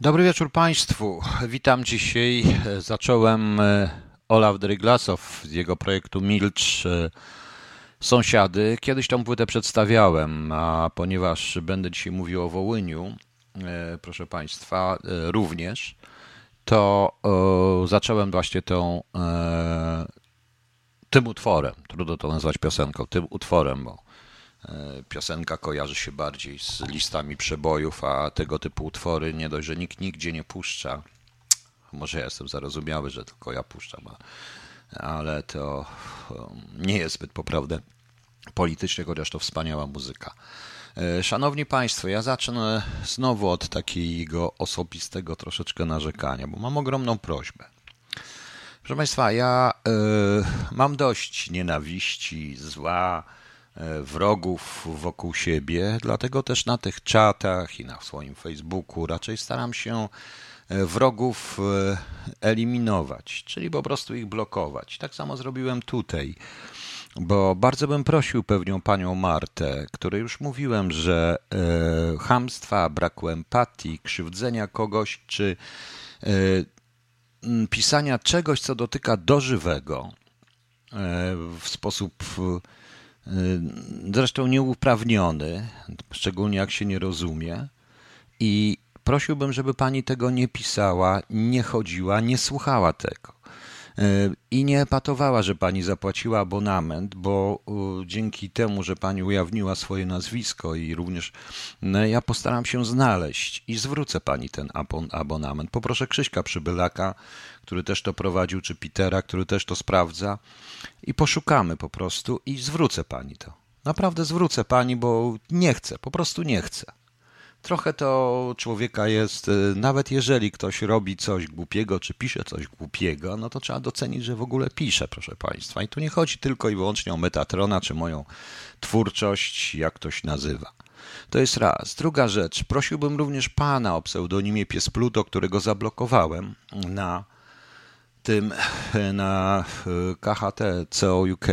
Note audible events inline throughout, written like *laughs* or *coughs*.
Dobry wieczór Państwu. Witam dzisiaj. Zacząłem e, Olaf Dryglasow z jego projektu Milcz e, Sąsiady. Kiedyś tą płytę przedstawiałem, a ponieważ będę dzisiaj mówił o Wołyniu, e, proszę Państwa, również, to zacząłem właśnie tą, tym utworem, trudno to nazwać piosenką, tym utworem, bo piosenka kojarzy się bardziej z listami przebojów, a tego typu utwory nie dość, że nikt nigdzie nie puszcza. Może ja jestem zarozumiały, że tylko ja puszczam, ale to um, nie jest zbyt poprawne politycznie, chociaż to wspaniała muzyka. E, szanowni Państwo, ja zacznę znowu od takiego osobistego troszeczkę narzekania, bo mam ogromną prośbę. Proszę Państwa, ja y, mam dość nienawiści, zła, E, wrogów wokół siebie, dlatego też na tych czatach i na swoim Facebooku raczej staram się e, wrogów e, eliminować, czyli po prostu ich blokować. Tak samo zrobiłem tutaj, bo bardzo bym prosił pewnią panią Martę, której już mówiłem, że e, hamstwa, braku empatii, krzywdzenia kogoś, czy e, pisania czegoś, co dotyka dożywego e, w sposób zresztą nieuprawniony, szczególnie jak się nie rozumie. I prosiłbym, żeby pani tego nie pisała, nie chodziła, nie słuchała tego. Y, I nie epatowała, że pani zapłaciła abonament, bo dzięki temu, że pani ujawniła swoje nazwisko i również no, ja postaram się znaleźć i zwrócę pani ten abonament. Poproszę Krzyśka Przybylaka, który też to prowadził, czy Petera, który też to sprawdza i poszukamy po prostu i zwrócę pani to. Naprawdę zwrócę pani, bo nie chcę, po prostu nie chcę. Trochę to człowieka jest, y, nawet jeżeli ktoś robi coś głupiego, czy pisze coś głupiego, no to trzeba docenić, że w ogóle pisze, proszę Państwa. I tu nie chodzi tylko i wyłącznie o Metatrona, czy moją twórczość, jak ktoś nazywa. To jest raz. Druga rzecz, prosiłbym również Pana o pseudonimie Pies Pluto, którego zablokowałem na tym na e, KHT CO UK.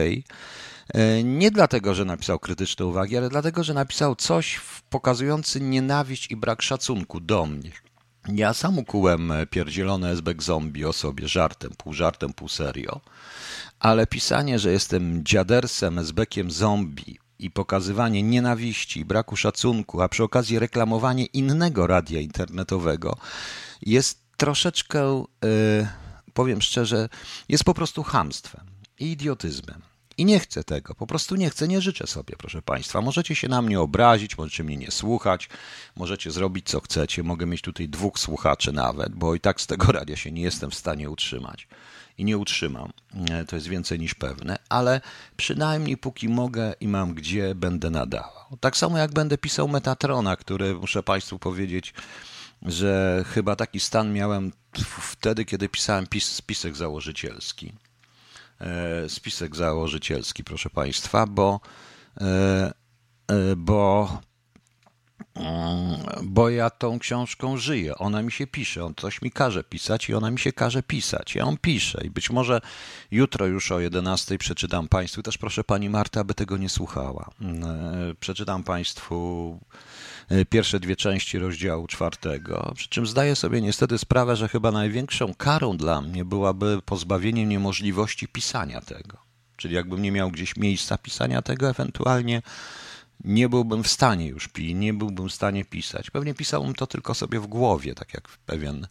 E, nie dlatego, że napisał krytyczne uwagi, ale dlatego, że napisał coś pokazujący nienawiść i brak szacunku do mnie. Ja sam ukułem pierdzielone SBek zombie o sobie żartem, pół żartem, pół serio, ale pisanie, że jestem dziadersem, SBkiem zombie i pokazywanie nienawiści braku szacunku, a przy okazji reklamowanie innego radia internetowego jest troszeczkę... Yy, powiem szczerze, jest po prostu hamstwem i idiotyzmem. I nie chcę tego, po prostu nie chcę, nie życzę sobie, proszę Państwa. Możecie się na mnie obrazić, możecie mnie nie słuchać, możecie zrobić co chcecie. Mogę mieć tutaj dwóch słuchaczy nawet, bo i tak z tego radia się nie jestem w stanie utrzymać. I nie utrzymam, e, to jest więcej niż pewne, ale przynajmniej póki mogę i mam gdzie, będę nadawał. Tak samo jak będę pisał Metatrona, który, muszę Państwu powiedzieć, że chyba taki stan miałem wtedy, kiedy pisałem pis, spisek założycielski. E, spisek założycielski, proszę Państwa, bo, e, e, bo, mm, bo ja tą książką żyję. Ona mi się pisze, on coś mi każe pisać i ona mi się każe pisać. Ja ją piszę i być może jutro już o 11 przeczytam Państwu, też proszę Pani Marta, aby tego nie słuchała. Przeczytam Państwu pierwsze dwie części rozdziału czwartego. Przy czym zdaję sobie niestety sprawę, że chyba największą karą dla mnie byłaby pozbawienie mnie możliwości pisania tego. Czyli jakbym nie miał gdzieś miejsca pisania tego, ewentualnie nie byłbym w stanie już pi, nie byłbym w stanie pisać. Pewnie pisałbym to tylko sobie w głowie, tak jak pewien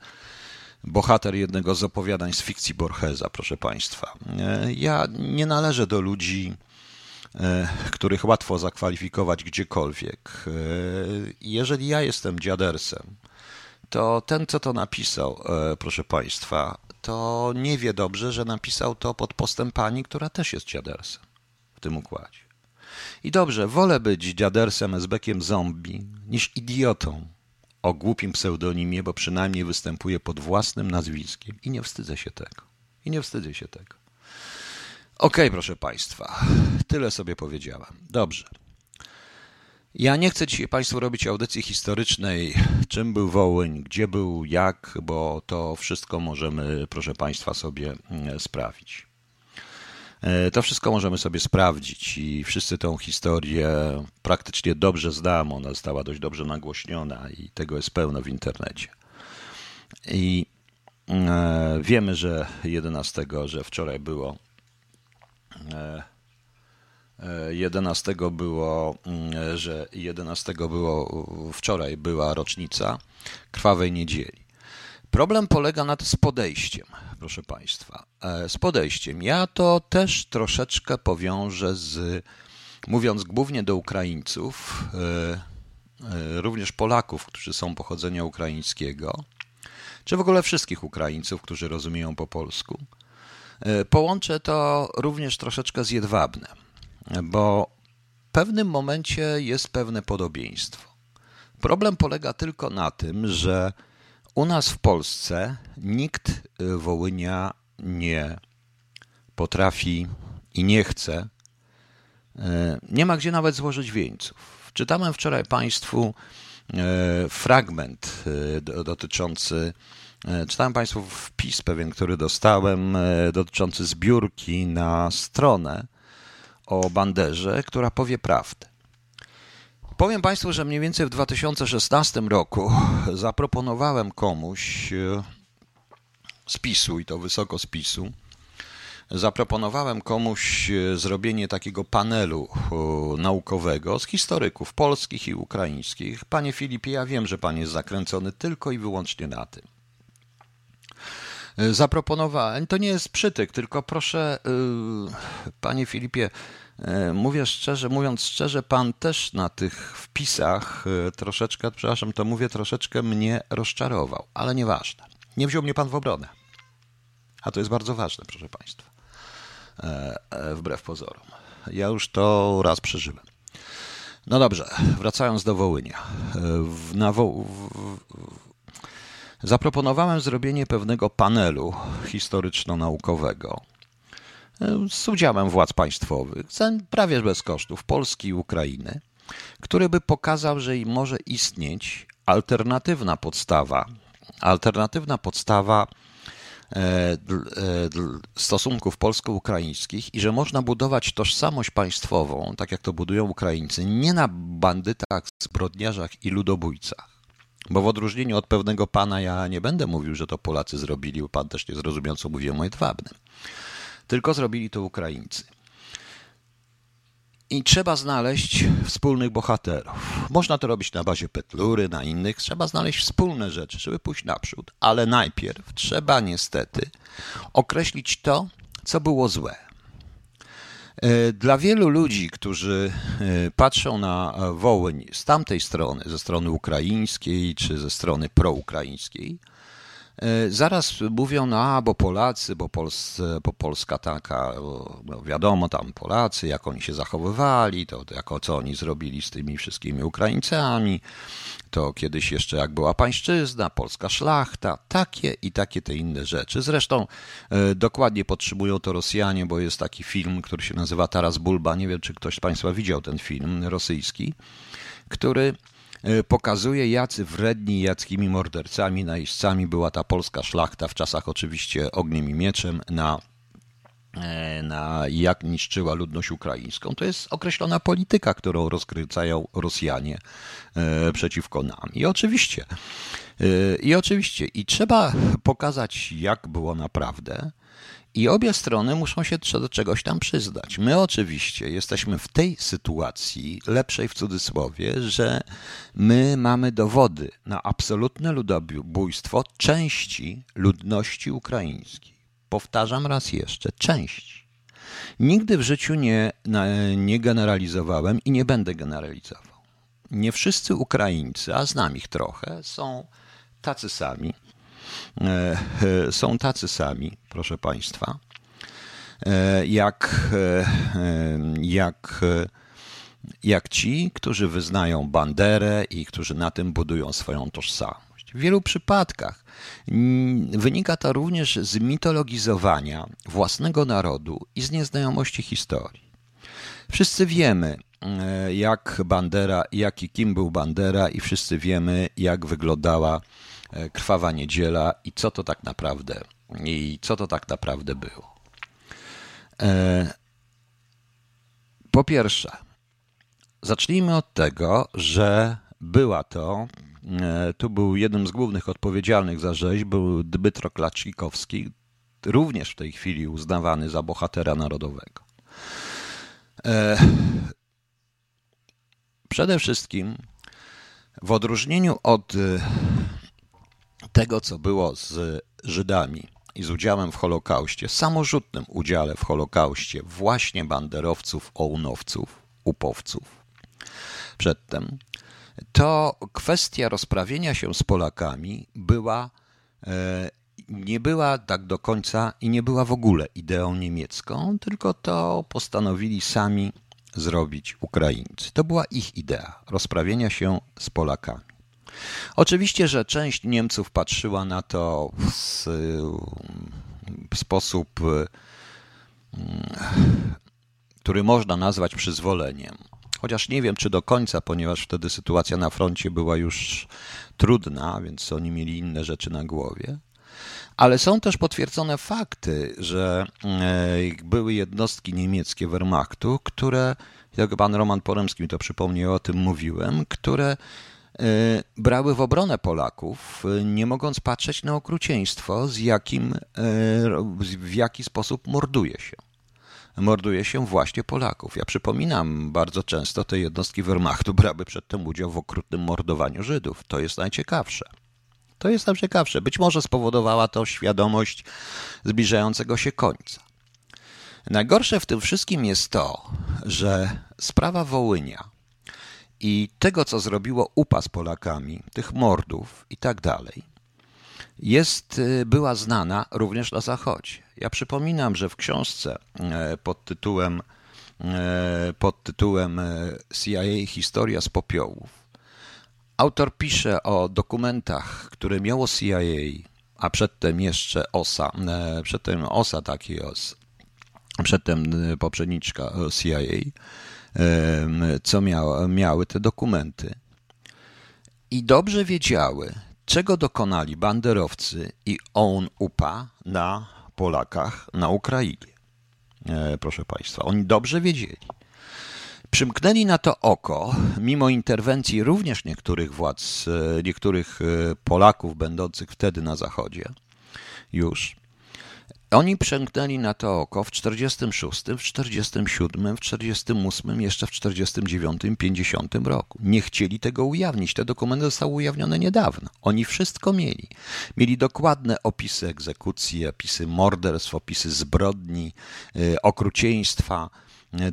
bohater jednego z opowiadań z fikcji Borgesa, proszę Państwa. E, ja nie należę do ludzi których łatwo zakwalifikować gdziekolwiek. E, jeżeli ja jestem dziadersem, to ten, co to napisał, e, proszę Państwa, to nie wie dobrze, że napisał to pod postem pani, która też jest dziadersem w tym układzie. I dobrze, wolę być dziadersem esbekiem zombie niż idiotą o głupim pseudonimie, bo przynajmniej występuje pod własnym nazwiskiem i nie wstydzę się tego. I nie wstydzę się tego. Okay, proszę Państwa, tyle sobie powiedziałem. Dobrze. Ja nie chcę dzisiaj Państwu robić audycji historycznej, czym był Wołyń, gdzie był, jak, bo to wszystko możemy, proszę Państwa, sobie mm, sprawić. E, to wszystko możemy sobie sprawdzić i wszyscy tą historię praktycznie dobrze znamy. Ona została dość dobrze nagłośniona i tego jest pełno w internecie. I wiemy, że 11, że wczoraj było 11 było, mm, że 11 było wczoraj była rocznica krwawej niedzieli. Problem polega na z podejściem, proszę Państwa. E, z podejściem. Ja to też troszeczkę powiążę z, mówiąc głównie do Ukraińców, e, e, również Polaków, którzy są pochodzenia ukraińskiego, czy w ogóle wszystkich Ukraińców, którzy rozumieją po polsku. Połączę to również troszeczkę z jedwabnem bo w pewnym momencie jest pewne podobieństwo. Problem polega tylko na tym, że u nas w Polsce nikt y, Wołynia nie potrafi i nie chce, y, nie ma gdzie nawet złożyć wieńców. Czytałem wczoraj Państwu fragment dotyczący, czytałem Państwu wpis pewien, który dostałem, dotyczący zbiórki na stronę o Banderze, która powie prawdę. Powiem Państwu, że mniej więcej w 2016 roku *laughs* zaproponowałem komuś e, spisu i to wysoko spisu. Zaproponowałem komuś e, zrobienie takiego panelu e, naukowego z historyków polskich i ukraińskich. Panie Filipie, ja wiem, że Pan jest zakręcony tylko i wyłącznie na tym. Zaproponowałem, to nie jest przytyk, tylko proszę, Panie Filipie, E, mówię szczerze, mówiąc szczerze, pan też na tych wpisach e, troszeczkę, przepraszam, to mówię, troszeczkę mnie rozczarował, ale nieważne. Nie wziął mnie pan w obronę. A to jest bardzo ważne, proszę państwa. E, wbrew pozorom. Ja już to raz przeżyłem. No dobrze, wracając do Wołynia. Na Wo zaproponowałem zrobienie pewnego panelu historyczno-naukowego z udziałem władz państwowych, prawie bez kosztów Polski i Ukrainy, który by pokazał, że może istnieć alternatywna podstawa, alternatywna podstawa e, e, stosunków polsko-ukraińskich i że można budować tożsamość państwową, tak jak to budują Ukraińcy, nie na bandytach, zbrodniarzach i ludobójcach. Bo w odróżnieniu od pewnego pana ja nie będę mówił, że to Polacy zrobili, bo pan też nie zrozumiał, co mówiłem o Jedwabnym tylko zrobili to Ukraińcy. I trzeba znaleźć wspólnych bohaterów. Można to robić na bazie Petlury, na innych. Trzeba znaleźć wspólne rzeczy, żeby pójść naprzód. Ale najpierw trzeba niestety określić to, co było złe. E, dla wielu ludzi, którzy e, patrzą na Wołyń z tamtej strony, ze strony ukraińskiej czy ze strony proukraińskiej, E, zaraz mówią, no a, bo Polacy, bo, bo Polska taka, no wiadomo, tam Polacy, jak oni się zachowywali, to, to jako co oni zrobili z tymi wszystkimi Ukraińcami, to kiedyś jeszcze jak była pańszczyzna, polska szlachta, takie i takie te inne rzeczy. Zresztą e, dokładnie podtrzymują to Rosjanie, bo jest taki film, który się nazywa Taras Bulba, nie wiem czy ktoś z Państwa widział ten film rosyjski, który E, pokazuje, jacy wredni, jackimi mordercami, najeźdźcami była ta polska szlachta w czasach oczywiście ogniem i mieczem na e, na jak niszczyła ludność ukraińską. To jest określona polityka, którą rozkręcają Rosjanie e, przeciwko nam. I oczywiście, i oczywiście, i trzeba pokazać, jak było naprawdę. I obie strony muszą się do czegoś tam przyznać. My oczywiście jesteśmy w tej sytuacji, lepszej w cudzysłowie, że my mamy dowody na absolutne ludobójstwo części ludności ukraińskiej. Powtarzam raz jeszcze, części. Nigdy w życiu nie, nie generalizowałem i nie będę generalizował. Nie wszyscy Ukraińcy, a znam ich trochę, są tacy sami E, e, są tacy sami, proszę Państwa, e, jak, jak, jak ci, którzy wyznają banderę i którzy na tym budują swoją tożsamość. W wielu przypadkach wynika to również z mitologizowania własnego narodu i z nieznajomości historii. Wszyscy wiemy, jak Bandera, jaki kim był Bandera i wszyscy wiemy, jak wyglądała krwawa niedziela i co to tak naprawdę i co to tak naprawdę było. E, po pierwsze, zacznijmy od tego, że była to tu był jednym z głównych odpowiedzialnych za rzeź, był Dmytro Klaczkikowski, również w tej chwili uznawany za bohatera narodowego. Przede wszystkim, w odróżnieniu od tego, co było z Żydami i z udziałem w Holokauście, samorzutnym udziale w Holokauście właśnie banderowców, ołnowców, upowców, przedtem, to kwestia rozprawienia się z Polakami była, e, nie była tak do końca i nie była w ogóle ideą niemiecką, tylko to postanowili sami zrobić Ukraińcy. To była ich idea rozprawienia się z Polakami. Oczywiście, że część Niemców patrzyła na to w, sposób, który można nazwać przyzwoleniem. Chociaż nie wiem, czy do końca, ponieważ wtedy sytuacja na froncie była już trudna, więc oni mieli inne rzeczy na głowie. Ale są też potwierdzone fakty, że e, były jednostki niemieckie Wehrmachtu, które, jak pan Roman Poremski mi to przypomniał, o tym mówiłem, które brały w obronę Polaków, e, nie mogąc patrzeć na okrucieństwo, z jakim, w jaki sposób morduje się. Morduje się właśnie Polaków. Ja przypominam, bardzo często te jednostki Wehrmachtu brały przedtem udział w okrutnym mordowaniu Żydów. To jest najciekawsze. To jest najciekawsze. Być może spowodowała to świadomość zbliżającego się końca. Najgorsze w tym wszystkim jest to, że sprawa Wołynia i tego, co zrobiło UPA z Polakami, tych mordów i tak dalej, jest, y, była znana również na Zachodzie. Ja przypominam, że w książce e, pod tytułem, e, pod tytułem e, CIA Historia z popiołów Autor pisze o dokumentach, które miało CIA, a przedtem jeszcze OSA, przedtem OSA taki OS, przedtem poprzedniczka CIA, co miały, miały te dokumenty. I dobrze wiedziały, czego dokonali banderowcy i OUN UPA na Polakach na Ukrainie. Proszę Państwa, oni dobrze wiedzieli. Przymknęli na to oko, mimo interwencji również niektórych władz, e, niektórych e, Polaków będących wtedy na Zachodzie, już. Oni przymknęli na to oko w 46, w 47, w 48, jeszcze w 49, 50 roku. Nie chcieli tego ujawnić. Te dokumenty zostały ujawnione niedawno. Oni wszystko mieli. Mieli dokładne opisy egzekucji, opisy morderstw, opisy zbrodni, e, okrucieństwa,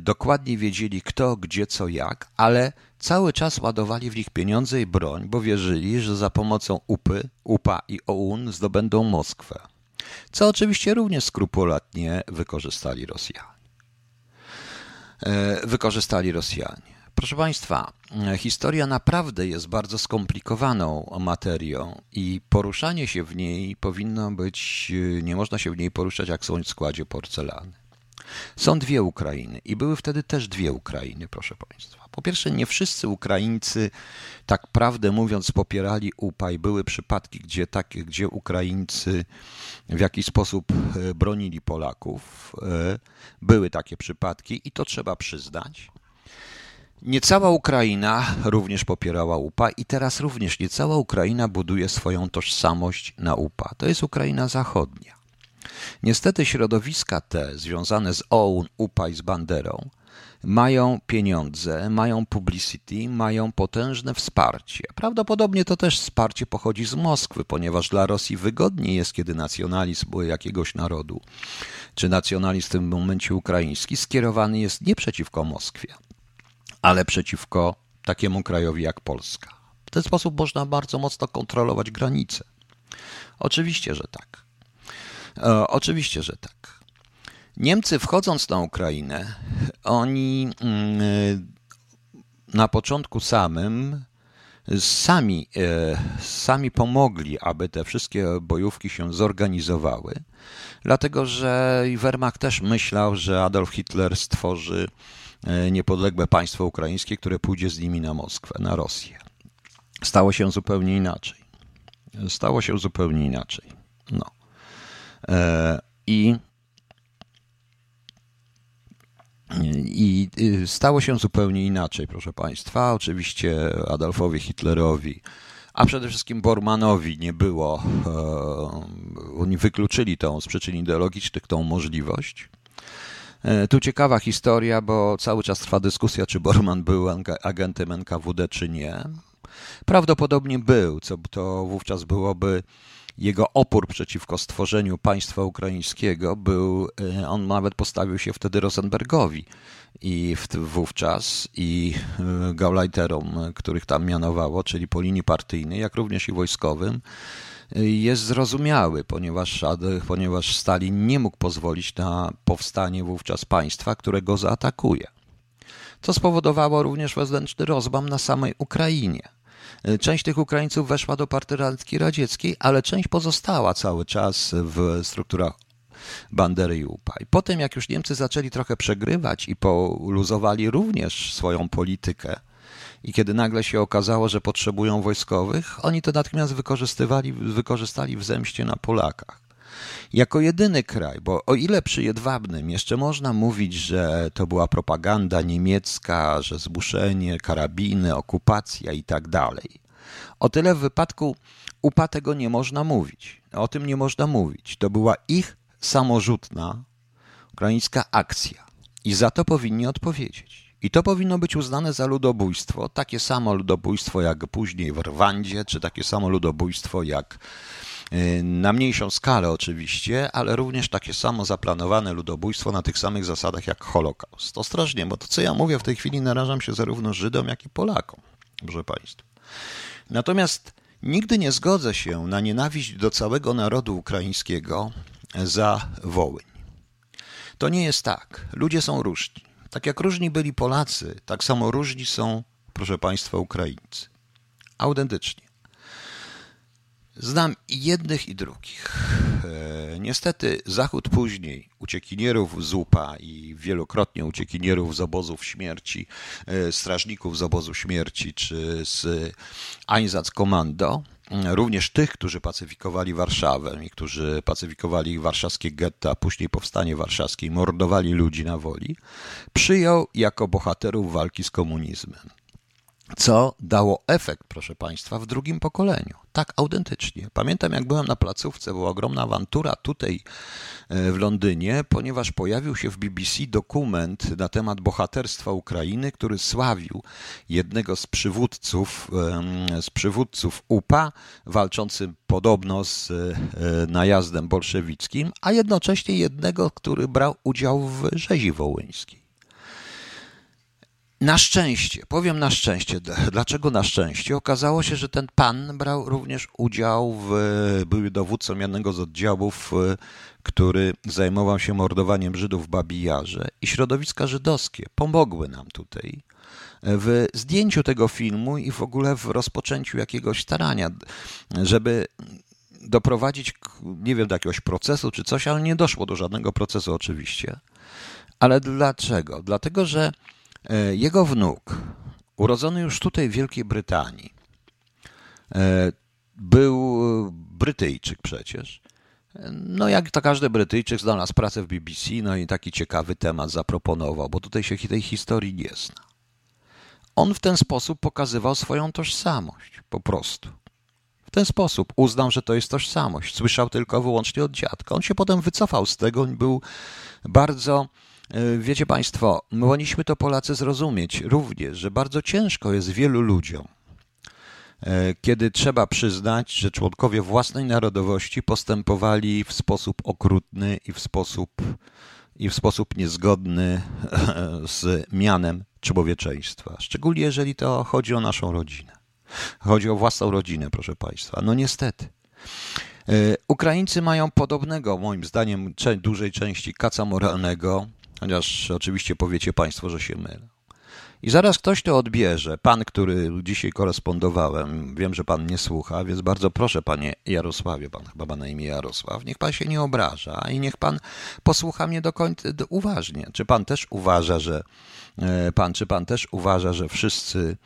dokładnie wiedzieli kto, gdzie, co, jak, ale cały czas ładowali w nich pieniądze i broń, bo wierzyli, że za pomocą UPy, UPA i OUN zdobędą Moskwę. Co oczywiście również skrupulatnie wykorzystali Rosjanie. E, wykorzystali Rosjanie. Proszę Państwa, historia naprawdę jest bardzo skomplikowaną materią i poruszanie się w niej powinno być, nie można się w niej poruszać jak są w składzie porcelany. Są dwie Ukrainy i były wtedy też dwie Ukrainy, proszę Państwa. Po pierwsze, nie wszyscy Ukraińcy, tak prawdę mówiąc, popierali UPA i były przypadki, gdzie, takie, gdzie Ukraińcy w jakiś sposób e, bronili Polaków. E, były takie przypadki i to trzeba przyznać. Nie cała Ukraina również popierała UPA i teraz również nie cała Ukraina buduje swoją tożsamość na UPA. To jest Ukraina zachodnia. Niestety środowiska te związane z OUN, UPA i z Banderą mają pieniądze, mają publicity, mają potężne wsparcie. Prawdopodobnie to też wsparcie pochodzi z Moskwy, ponieważ dla Rosji wygodniej jest, kiedy nacjonalizm jakiegoś narodu, czy nacjonalizm w tym momencie ukraiński, skierowany jest nie przeciwko Moskwie, ale przeciwko takiemu krajowi jak Polska. W ten sposób można bardzo mocno kontrolować granice. Oczywiście, że tak. E, oczywiście, że tak. Niemcy wchodząc na Ukrainę, oni mm, na początku samym sami, e, sami pomogli, aby te wszystkie bojówki się zorganizowały, dlatego że Wehrmacht też myślał, że Adolf Hitler stworzy e, niepodległe państwo ukraińskie, które pójdzie z nimi na Moskwę, na Rosję. Stało się zupełnie inaczej. Stało się zupełnie inaczej. No. E, I, I stało się zupełnie inaczej, proszę Państwa. Oczywiście Adolfowi Hitlerowi a przede wszystkim Bormanowi nie było, oni wykluczyli tą z przyczyn ideologicznych tą możliwość. Tu ciekawa historia, bo cały czas trwa dyskusja, czy Borman był agentem NKWD, czy nie. Prawdopodobnie był, co to wówczas byłoby jego opór przeciwko stworzeniu państwa ukraińskiego był, e, on nawet postawił się wtedy Rosenbergowi i wówczas i e, Gauleiterom, których tam mianowało, czyli po linii partyjnej, jak również i wojskowym, e, jest zrozumiały, ponieważ, ponieważ Stalin nie mógł pozwolić na powstanie wówczas państwa, które go zaatakuje. Co spowodowało również wewnętrzny rozbam na samej Ukrainie. E, część tych Ukraińców weszła do partyzantki radzieckiej, ale część pozostała cały czas w strukturach Bandery i UPA. I potem, jak już Niemcy zaczęli trochę przegrywać i poluzowali również swoją politykę, i kiedy nagle się okazało, że potrzebują wojskowych, oni to natychmiast wykorzystywali, wykorzystali w zemście na Polakach. Jako jedyny kraj, bo o ile przy Jedwabnym jeszcze można mówić, że to była propaganda niemiecka, że zmuszenie, karabiny, okupacja i tak dalej, o tyle w wypadku UPA tego nie można mówić. O tym nie można mówić. To była ich samorzutna ukraińska akcja i za to powinni odpowiedzieć. I to powinno być uznane za ludobójstwo, takie samo ludobójstwo jak później w Rwandzie, czy takie samo ludobójstwo jak na mniejszą skalę oczywiście, ale również takie samo zaplanowane ludobójstwo na tych samych zasadach jak Holokaust. Ostrożnie, bo to co ja mówię w tej chwili narażam się zarówno Żydom, jak i Polakom, proszę Państwa. Natomiast nigdy nie zgodzę się na nienawiść do całego narodu ukraińskiego za Wołyń. To nie jest tak. Ludzie są różni. Tak jak różni byli Polacy, tak samo różni są, proszę Państwa, Ukraińcy. Autentycznie. Znam i jednych, i drugich. E, niestety Zachód później uciekinierów z UPA i wielokrotnie uciekinierów z obozów śmierci, e, strażników z obozu śmierci czy z Einsatzkommando, również tych, którzy pacyfikowali Warszawę i którzy pacyfikowali warszawskie getta, później powstanie warszawskie i mordowali ludzi na woli, przyjął jako bohaterów walki z komunizmem co dało efekt, proszę Państwa, w drugim pokoleniu. Tak, autentycznie. Pamiętam, jak byłem na placówce, była ogromna awantura tutaj e, w Londynie, ponieważ pojawił się w BBC dokument na temat bohaterstwa Ukrainy, który sławił jednego z przywódców, z przywódców UPA, walczącym podobno z e, najazdem bolszewickim, a jednocześnie jednego, który brał udział w rzezi wołyńskiej. Na szczęście, powiem na szczęście. *laughs* Dlaczego na szczęście? Okazało się, że ten pan brał również udział w, był dowódcą jednego z oddziałów, który zajmował się mordowaniem Żydów w Babijarze i środowiska żydowskie pomogły nam tutaj w zdjęciu tego filmu i w ogóle w rozpoczęciu jakiegoś starania, żeby doprowadzić, nie wiem, do jakiegoś procesu czy coś, ale nie doszło do żadnego procesu oczywiście. Ale dlaczego? Dlatego, że E, jego wnuk, urodzony już tutaj w Wielkiej Brytanii, e, był Brytyjczyk przecież. No jak to każdy Brytyjczyk znalazł pracę w BBC, no i taki ciekawy temat zaproponował, bo tutaj się tej historii nie zna. On w ten sposób pokazywał swoją tożsamość, po prostu. W ten sposób uznał, że to jest tożsamość. Słyszał tylko wyłącznie od dziadka. On się potem wycofał z tego, był bardzo E, wiecie Państwo, my powinniśmy to Polacy zrozumieć również, że bardzo ciężko jest wielu ludziom, e, kiedy trzeba przyznać, że członkowie własnej narodowości postępowali w sposób okrutny i w sposób, i w sposób niezgodny *laughs* z mianem człowieczeństwa. Szczególnie jeżeli to chodzi o naszą rodzinę. Chodzi o własną rodzinę, proszę Państwa. No niestety. E, Ukraińcy mają podobnego, moim zdaniem, dużej części kaca moralnego, chociaż oczywiście powiecie Państwo, że się mylę. I zaraz ktoś to odbierze. Pan, który dzisiaj korespondowałem, wiem, że pan nie słucha, więc bardzo proszę, panie Jarosławie, pan chyba ma na imię Jarosław, niech pan się nie obraża i niech pan posłucha mnie do końca uważnie. Czy pan też uważa, że e, pan, czy pan też uważa, że wszyscy,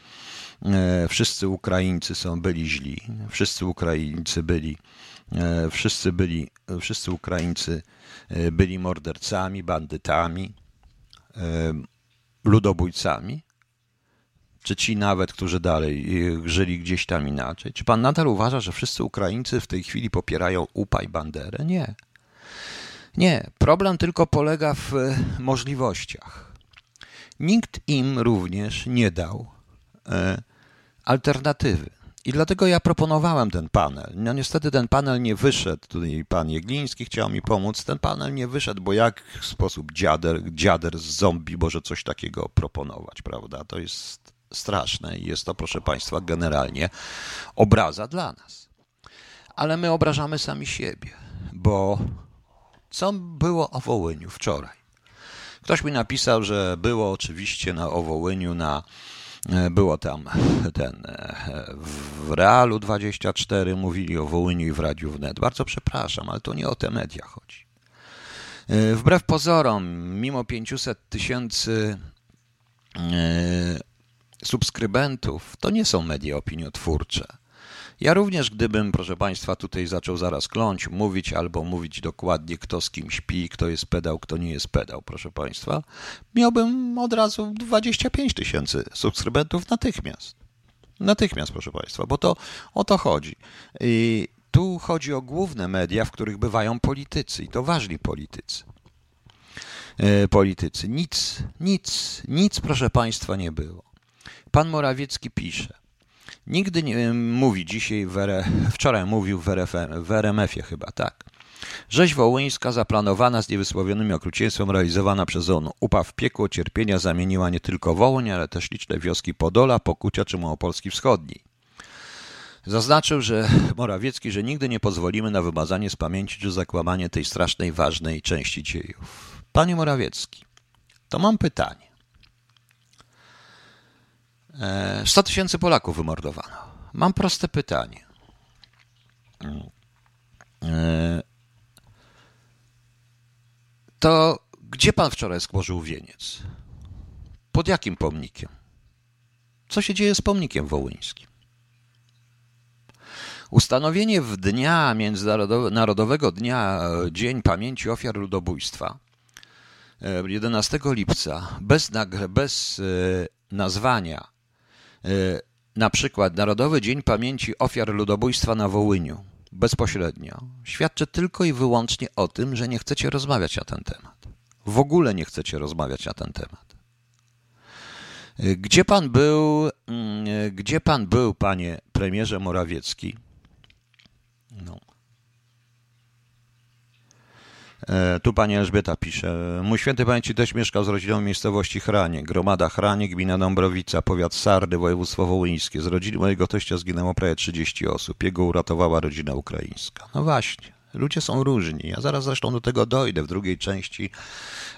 e, wszyscy Ukraińcy są byli źli, wszyscy Ukraińcy byli, wszyscy byli, wszyscy Ukraińcy E, byli mordercami, bandytami, e, ludobójcami. czy ci nawet, którzy dalej żyli gdzieś tam inaczej? Czy pan nadal uważa, że wszyscy Ukraińcy w tej chwili popierają UPA i Banderę? Nie. Nie. Problem tylko polega w możliwościach. Nikt im również nie dał e, alternatywy. I dlatego ja proponowałem ten panel. No niestety ten panel nie wyszedł. Tutaj pan Jegliński chciał mi pomóc. Ten panel nie wyszedł, bo jak w sposób dziader, dziader z zombie może coś takiego proponować, prawda? To jest straszne i jest to, proszę państwa, generalnie obraza dla nas. Ale my obrażamy sami siebie, bo co było o Wołyniu wczoraj? Ktoś mi napisał, że było oczywiście na Owołyniu na było tam ten e, w Realu 24 mówili o Wołyniu i w Radiu Wnet. Bardzo przepraszam, ale to nie o te media chodzi. E, wbrew pozorom, mimo 500 tysięcy subskrybentów, to nie są media opiniotwórcze. Ja również, gdybym, proszę Państwa, tutaj zaczął zaraz kląć, mówić albo mówić dokładnie, kto z kim śpi, kto jest pedał, kto nie jest pedał, proszę Państwa, miałbym od razu 25 tysięcy subskrybentów natychmiast. Natychmiast, proszę Państwa, bo to o to chodzi. I tu chodzi o główne media, w których bywają politycy i to ważni politycy. E, politycy. Nic, nic, nic, proszę Państwa, nie było. Pan Morawiecki pisze. Nigdy nie mówi dzisiaj, w R, wczoraj mówił w, RFM, w RMF-ie chyba, tak. Rzeź wołyńska zaplanowana z niewysłowionymi okrucieństwem realizowana przez. Upa w piekło cierpienia zamieniła nie tylko Wołyń, ale też liczne wioski Podola, Pokucia czy Małopolski Wschodniej. Zaznaczył, że Morawiecki, że nigdy nie pozwolimy na wymazanie z pamięci czy zakłamanie tej strasznej, ważnej części dziejów. Panie Morawiecki, to mam pytanie. 100 e, tysięcy Polaków wymordowano. Mam proste pytanie. E, to gdzie pan wczoraj skłożył wieniec? Pod jakim pomnikiem? Co się dzieje z pomnikiem wołyńskim? Ustanowienie w dnia Międzynarodowego Dnia e, Dzień Pamięci Ofiar Ludobójstwa 11 lipca bez, bez nazwania na przykład Narodowy Dzień Pamięci Ofiar Ludobójstwa na Wołyniu bezpośrednio świadczy tylko i wyłącznie o tym, że nie chcecie rozmawiać na ten temat. W ogóle nie chcecie rozmawiać na ten temat. E, gdzie pan był, mm, e, gdzie pan był, panie premierze Morawiecki? No. E, tu pani Elżbieta pisze. Mój święty pamięci też mieszkał z rodziną w miejscowości Hranie. Gromada Hranie, gmina Dąbrowica, powiat Sardy, województwo wołyńskie. Z rodziny mojego teścia zginęło prawie 30 osób. Jego uratowała rodzina ukraińska. No właśnie. Ludzie są różni. Ja zaraz zresztą do tego dojdę w drugiej części.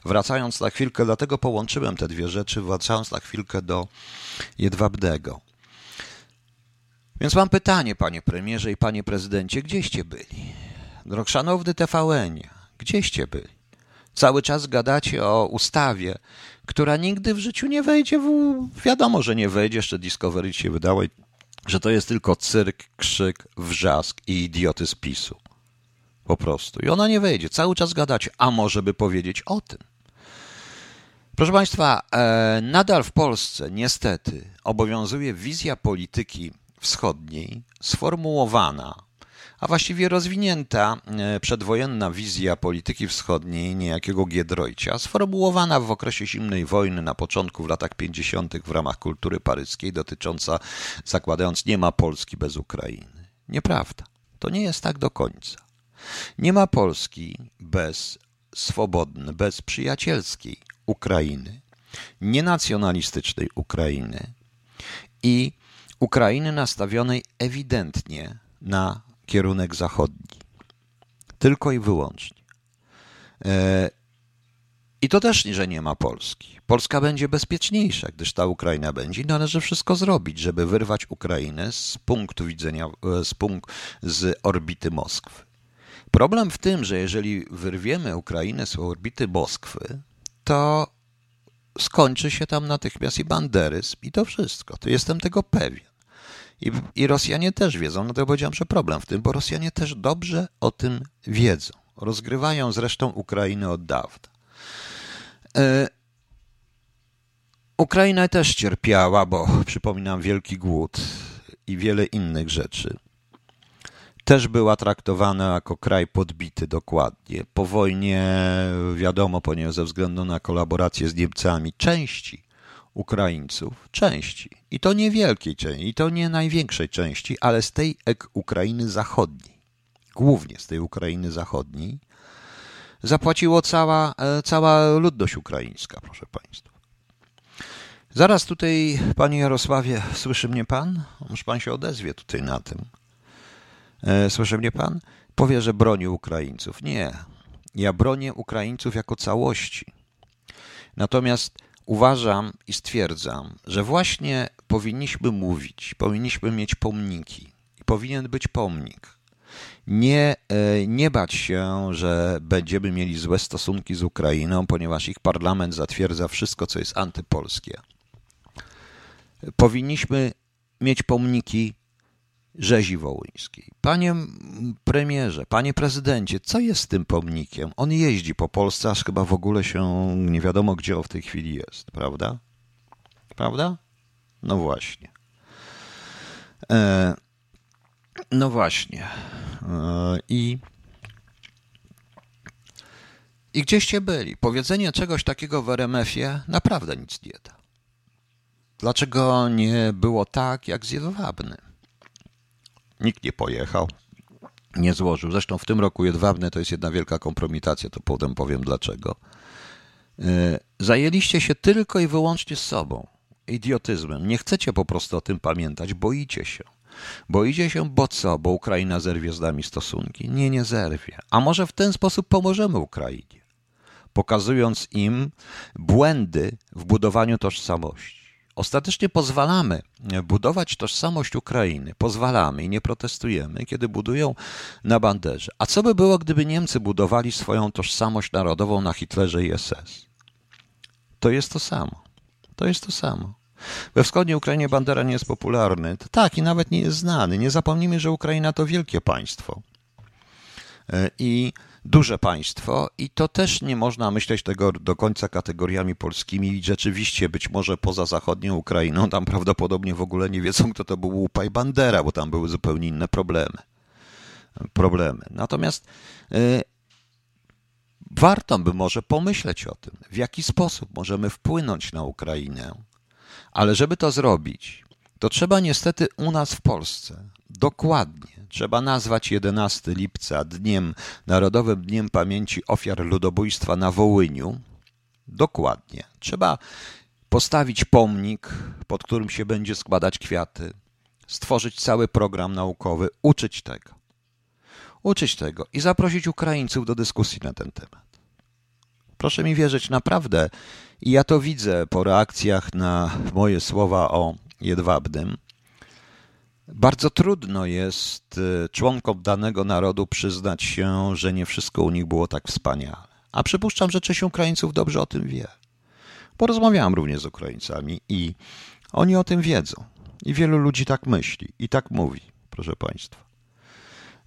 Wracając na chwilkę, dlatego połączyłem te dwie rzeczy, wracając na chwilkę do Jedwabnego. Więc mam pytanie, panie premierze i panie prezydencie, gdzieście byli? Szanowny TVN, Gdzieście byli? Cały czas gadacie o ustawie, która nigdy w życiu nie wejdzie. W... Wiadomo, że nie wejdzie. Jeszcze Discovery się wydało, że to jest tylko cyrk, krzyk, wrzask i idioty z PiSu. Po prostu. I ona nie wejdzie. Cały czas gadacie, a może by powiedzieć o tym. Proszę Państwa, e, nadal w Polsce niestety obowiązuje wizja polityki wschodniej sformułowana właściwie rozwinięta e, przedwojenna wizja polityki wschodniej niejakiego Giedroycia, sformułowana w okresie zimnej wojny na początku w latach 50. w ramach kultury paryskiej, dotycząca, zakładając, nie ma Polski bez Ukrainy. Nieprawda. To nie jest tak do końca. Nie ma Polski bez swobodnej, bez przyjacielskiej Ukrainy, nienacjonalistycznej Ukrainy i Ukrainy nastawionej ewidentnie na kierunek zachodni. Tylko i wyłącznie. E, I to też, że nie ma Polski. Polska będzie bezpieczniejsza, gdyż ta Ukraina będzie należy wszystko zrobić, żeby wyrwać Ukrainę z punktu widzenia, e, z, punkt, z orbity Moskwy. Problem w tym, że jeżeli wyrwiemy Ukrainę z orbity Moskwy, to skończy się tam natychmiast i banderyzm i to wszystko. To jestem tego pewien. I, I Rosjanie też wiedzą, no to powiedziałem, że problem w tym, bo Rosjanie też dobrze o tym wiedzą. Rozgrywają zresztą Ukrainę od dawna. E, Ukraina też cierpiała, bo przypominam wielki głód i wiele innych rzeczy. Też była traktowana jako kraj podbity dokładnie. Po wojnie, wiadomo, ponieważ ze względu na kolaborację z Niemcami, części Ukraińców, części, i to niewielkiej części, i to nie największej części, ale z tej Ukrainy zachodniej, głównie z tej Ukrainy zachodniej, zapłaciło cała, e, cała ludność ukraińska, proszę Państwa. Zaraz tutaj, Panie Jarosławie, słyszy mnie Pan? Może Pan się odezwie tutaj na tym. E, słyszy mnie Pan? Powie, że broni Ukraińców. Nie. Ja bronię Ukraińców jako całości. Natomiast uważam i stwierdzam, że właśnie powinniśmy mówić, powinniśmy mieć pomniki. I powinien być pomnik. Nie, e, nie bać się, że będziemy mieli złe stosunki z Ukrainą, ponieważ ich parlament zatwierdza wszystko, co jest antypolskie. Powinniśmy mieć pomniki rzezi wołyńskiej. Panie premierze, panie prezydencie, co jest z tym pomnikiem? On jeździ po Polsce, aż chyba w ogóle się nie wiadomo, gdzie on w tej chwili jest, prawda? Prawda? No właśnie. E, no właśnie. E, I. I gdzieście byli? Powiedzenie czegoś takiego w RMF-ie naprawdę nic nie da. Dlaczego nie było tak, jak z Jedwabnym? Nikt nie pojechał, nie złożył. Zresztą w tym roku Jedwabne to jest jedna wielka kompromitacja, to potem powiem dlaczego. E, zajęliście się tylko i wyłącznie sobą, idiotyzmem. Nie chcecie po prostu o tym pamiętać, boicie się. Boicie się, bo co? Bo Ukraina zerwie z nami stosunki? Nie, nie zerwie. A może w ten sposób pomożemy Ukrainie, pokazując im błędy w budowaniu tożsamości. Ostatecznie pozwalamy budować tożsamość Ukrainy, pozwalamy i nie protestujemy, kiedy budują na banderze. A co by było, gdyby Niemcy budowali swoją tożsamość narodową na Hitlerze i SS? To jest to samo. To jest to samo. We wschodniej Ukrainie Bandera nie jest popularny. Tak, i nawet nie jest znany. Nie zapomnijmy, że Ukraina to wielkie państwo. E, I duże państwo i to też nie można myśleć tego do końca kategoriami polskimi rzeczywiście być może poza zachodnią Ukrainą tam prawdopodobnie w ogóle nie wiedzą, kto to był Łupaj Bandera, bo tam były zupełnie inne problemy. Problemy. Natomiast y, warto by może pomyśleć o tym, w jaki sposób możemy wpłynąć na Ukrainę, ale żeby to zrobić, to trzeba niestety u nas w Polsce dokładnie Trzeba nazwać 11 lipca dniem Narodowym Dniem Pamięci Ofiar Ludobójstwa na Wołyniu. Dokładnie. Trzeba postawić pomnik, pod którym się będzie składać kwiaty, stworzyć cały program naukowy, uczyć tego. Uczyć tego i zaprosić Ukraińców do dyskusji na ten temat. Proszę mi wierzyć, naprawdę, i ja to widzę po reakcjach na moje słowa o jedwabnym, bardzo trudno jest y, członkom danego narodu przyznać się, że nie wszystko u nich było tak wspaniale. A przypuszczam, że część Ukraińców dobrze o tym wie. Porozmawiałem również z Ukraińcami i oni o tym wiedzą. I wielu ludzi tak myśli i tak mówi, proszę Państwa.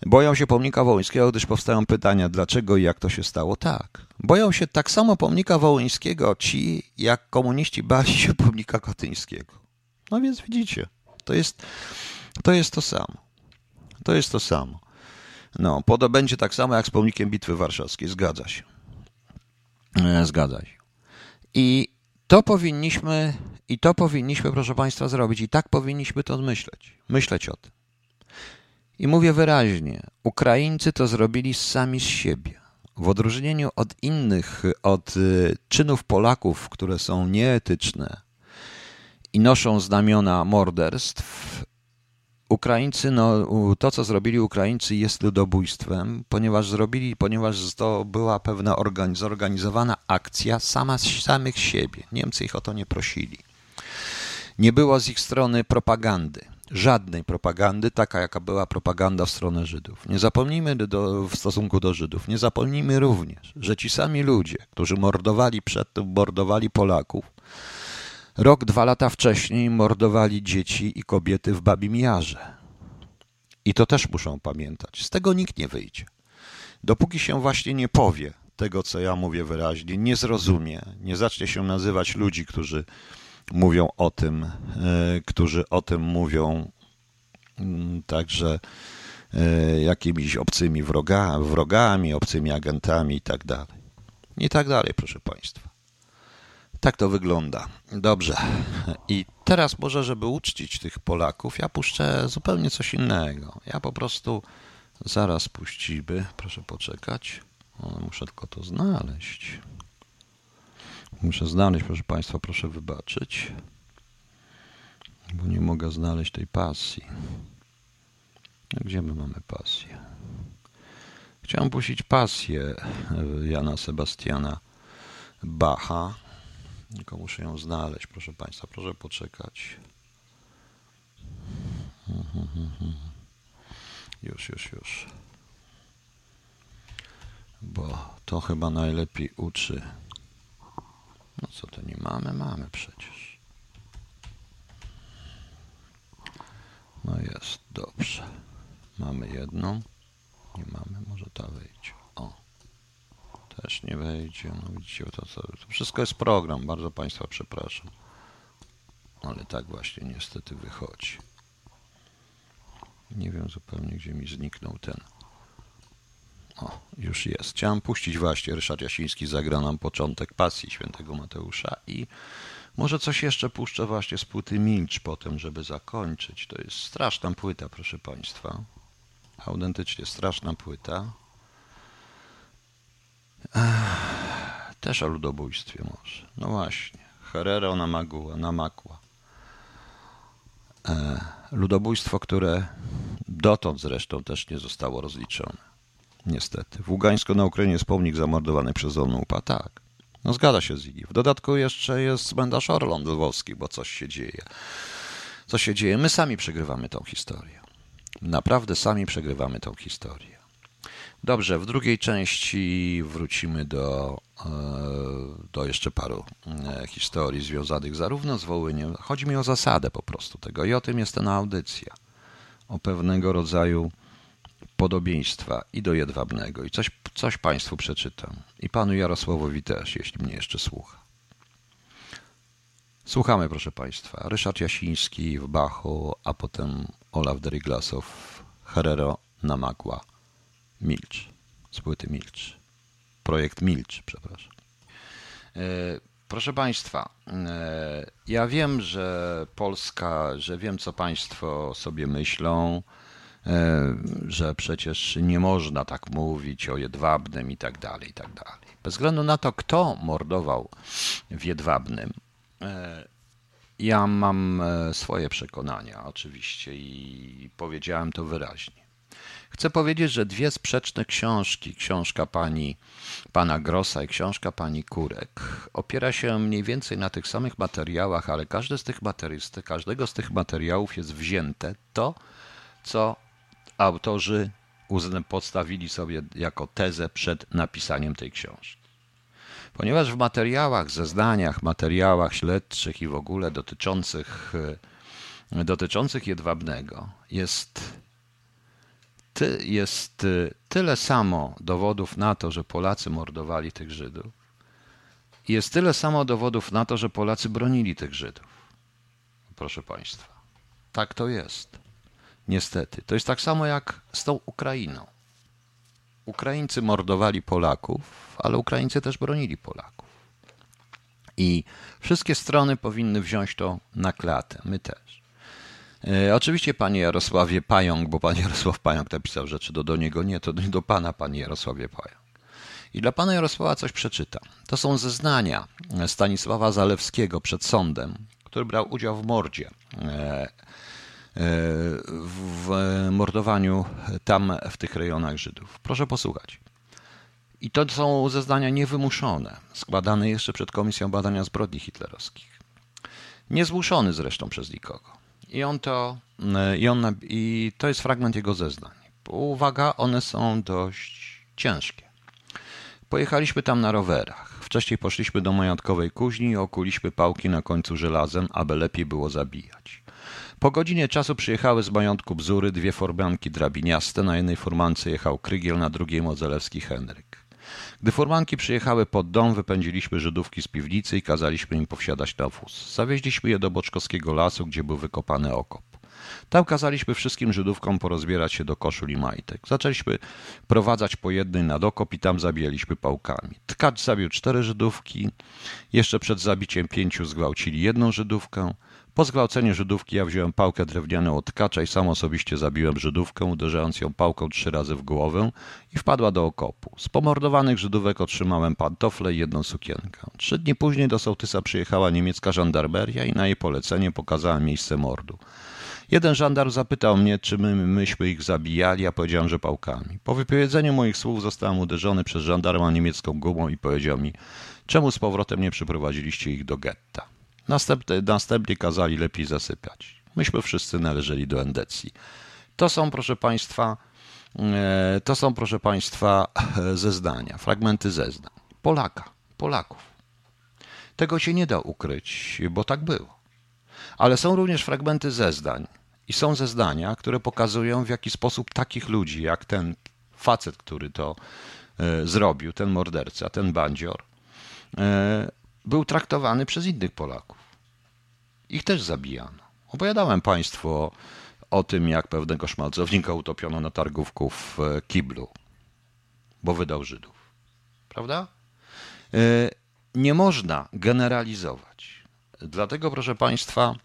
Boją się pomnika wołyńskiego, gdyż powstają pytania, dlaczego i jak to się stało. Tak. Boją się tak samo pomnika wołyńskiego ci, jak komuniści bali się pomnika katyńskiego. No więc widzicie, to jest to jest to samo. To jest to samo. No, poda będzie tak samo jak z pomnikiem Bitwy Warszawskiej. Zgadza się. E, zgadza się. I to powinniśmy, i to powinniśmy, proszę Państwa, zrobić. I tak powinniśmy to myśleć. Myśleć o tym. I mówię wyraźnie, Ukraińcy to zrobili sami z siebie. W odróżnieniu od innych, od y, czynów Polaków, które są nieetyczne i noszą znamiona morderstw, Ukraińcy, no, to co zrobili Ukraińcy jest ludobójstwem, ponieważ zrobili, ponieważ to była pewna zorganizowana akcja sama z samych siebie. Niemcy ich o to nie prosili. Nie było z ich strony propagandy. Żadnej propagandy, taka jaka była propaganda w stronę Żydów. Nie zapomnijmy do, w stosunku do Żydów, nie zapomnijmy również, że ci sami ludzie, którzy mordowali przedtem, mordowali Polaków, Rok, dwa lata wcześniej mordowali dzieci i kobiety w Babim Jarze. I to też muszą pamiętać. Z tego nikt nie wyjdzie. Dopóki się właśnie nie powie tego, co ja mówię wyraźnie, nie zrozumie, nie zacznie się nazywać ludzi, którzy mówią o tym, e, którzy o tym mówią mm, także e, jakimiś obcymi wrogami, obcymi agentami i tak dalej. I tak dalej, proszę Państwa. Tak to wygląda. Dobrze. I teraz może, żeby uczcić tych Polaków, ja puszczę zupełnie coś innego. Ja po prostu zaraz puścimy. Proszę poczekać. Muszę tylko to znaleźć. Muszę znaleźć, proszę Państwa, proszę wybaczyć, bo nie mogę znaleźć tej pasji. Gdzie my mamy pasję? Chciałem puścić pasję Jana Sebastiana Bacha. Tylko muszę ją znaleźć, proszę Państwa, proszę poczekać. Już, już, już. Bo to chyba najlepiej uczy no co to nie mamy? Mamy przecież. No jest, dobrze. Mamy jedną. Nie mamy, może ta wejdzie. Też nie wejdzie. No widzicie, to, to, to wszystko jest program. Bardzo Państwa przepraszam. Ale tak właśnie niestety wychodzi. Nie wiem zupełnie, gdzie mi zniknął ten. O, już jest. Chciałem puścić właśnie, Ryszard Jasiński zagra nam początek pasji świętego Mateusza i może coś jeszcze puszczę właśnie z płyty Milcz potem, żeby zakończyć. To jest straszna płyta, proszę Państwa. Autentycznie straszna płyta. Też o ludobójstwie może. No właśnie. Herrero Namagua, Namakła. Ludobójstwo, które dotąd zresztą też nie zostało rozliczone. Niestety. W Ługańsku na Ukrainie jest pomnik zamordowany przez Onupa. Tak. No zgadza się z Igi. W dodatku jeszcze jest cmentarz Orląt Lwowski, bo coś się dzieje. Co się dzieje? My sami przegrywamy tą historię. Naprawdę sami przegrywamy tą historię. Dobrze, w drugiej części wrócimy do, e, do jeszcze paru e, historii związanych zarówno z Wołyniem. Chodzi mi o zasadę po prostu tego i o tym jest ta audycja. O pewnego rodzaju podobieństwa i do Jedwabnego. I coś, coś Państwu przeczytam. I Panu Jarosławowi też, jeśli mnie jeszcze słucha. Słuchamy, proszę Państwa. Ryszard Jasiński w Bachu, a potem Olaf Deriglasow, Herrero Namagła. Milcz. Z płyty Milcz. Projekt Milcz, przepraszam. E, proszę Państwa, e, ja wiem, że Polska, że wiem, co Państwo sobie myślą, E, że przecież nie można tak mówić o Jedwabnym i tak dalej, i tak dalej. Bez względu na to, kto mordował w Jedwabnym, ja mam swoje przekonania oczywiście i powiedziałem to wyraźnie. Chcę powiedzieć, że dwie sprzeczne książki, książka pani pana Grossa i książka pani Kurek, opiera się mniej więcej na tych samych materiałach, ale każdy z tych każdego z tych materiałów jest wzięte to, co autorzy postawili sobie jako tezę przed napisaniem tej książki. Ponieważ w materiałach, zeznaniach, materiałach śledczych i w ogóle dotyczących, dotyczących Jedwabnego jest, jest e, tyle samo dowodów na to, że Polacy mordowali tych Żydów, jest tyle samo dowodów na to, że Polacy bronili tych Żydów. Proszę Państwa, tak to jest. Niestety. To jest tak samo jak z tą Ukrainą. Ukraińcy mordowali Polaków, ale Ukraińcy też bronili Polaków. I wszystkie strony powinny wziąć to na klatę. My też. E, oczywiście, panie Jarosławie Pająk, bo pan *laughs* Jarosław Pająk napisał rzeczy, do, do niego nie, to do pana, panie Jarosławie Pająk. I dla pana Jarosława coś przeczytam. To są zeznania Stanisława Zalewskiego przed sądem, który brał udział w mordzie e, w mordowaniu tam w tych rejonach Żydów. Proszę posłuchać. I to są zeznania niewymuszone, składane jeszcze przed Komisją Badania Zbrodni Hitlerowskich. Niezmuszony zresztą przez nikogo. I on to, i, on, i to jest fragment jego zeznań. Uwaga, one są dość ciężkie. Pojechaliśmy tam na rowerach. Wcześniej poszliśmy do majątkowej kuźni i okuliśmy pałki na końcu żelazem, aby lepiej było zabijać. Po godzinie czasu przyjechały z majątku Bzury dwie formanki drabiniaste. Na jednej furmance jechał Krygiel, na drugiej Modzelewski Henryk. Gdy furmanki przyjechały pod dom, wypędziliśmy Żydówki z piwnicy i kazaliśmy im powsiadać na wóz. Zawieźliśmy je do Boczkowskiego lasu, gdzie był wykopany okop. Tam kazaliśmy wszystkim Żydówkom porozbierać się do koszul i majtek. Zaczęliśmy prowadzać po jednej na dokop i tam zabijaliśmy pałkami. Tkacz zabił cztery Żydówki, jeszcze przed zabiciem pięciu zgwałcili jedną Żydówkę. Po zgwałceniu Żydówki ja wziąłem pałkę drewnianą od tkacza i sam osobiście zabiłem Żydówkę, uderzając ją pałką trzy razy w głowę i wpadła do okopu. Z pomordowanych Żydówek otrzymałem pantofle i jedną sukienkę. Trzy dni później do sołtysa przyjechała niemiecka żandarmeria i na jej polecenie pokazała miejsce mordu. Jeden żandarm zapytał mnie, czy my, myśmy ich zabijali, a powiedziałem, że pałkami. Po wypowiedzeniu moich słów zostałem uderzony przez żandarma niemiecką gumą i powiedział mi, czemu z powrotem nie przyprowadziliście ich do getta. Następnie, następnie kazali lepiej zasypiać. Myśmy wszyscy należeli do endecji. To są, proszę Państwa, e, to są, proszę Państwa, *laughs* zeznania, fragmenty zeznań. Polaka, Polaków. Tego się nie da ukryć, bo tak było. Ale są również fragmenty zeznań i są zeznania, które pokazują, w jaki sposób takich ludzi, jak ten facet, który to e, zrobił, ten morderca, ten bandzior, e, był traktowany przez innych Polaków. Ich też zabijano. Opowiadałem Państwu o, tym, jak pewnego szmalcownika utopiono na targówku w e, kiblu, bo wydał Żydów. Prawda? Nie można generalizować. Dlatego, proszę Państwa,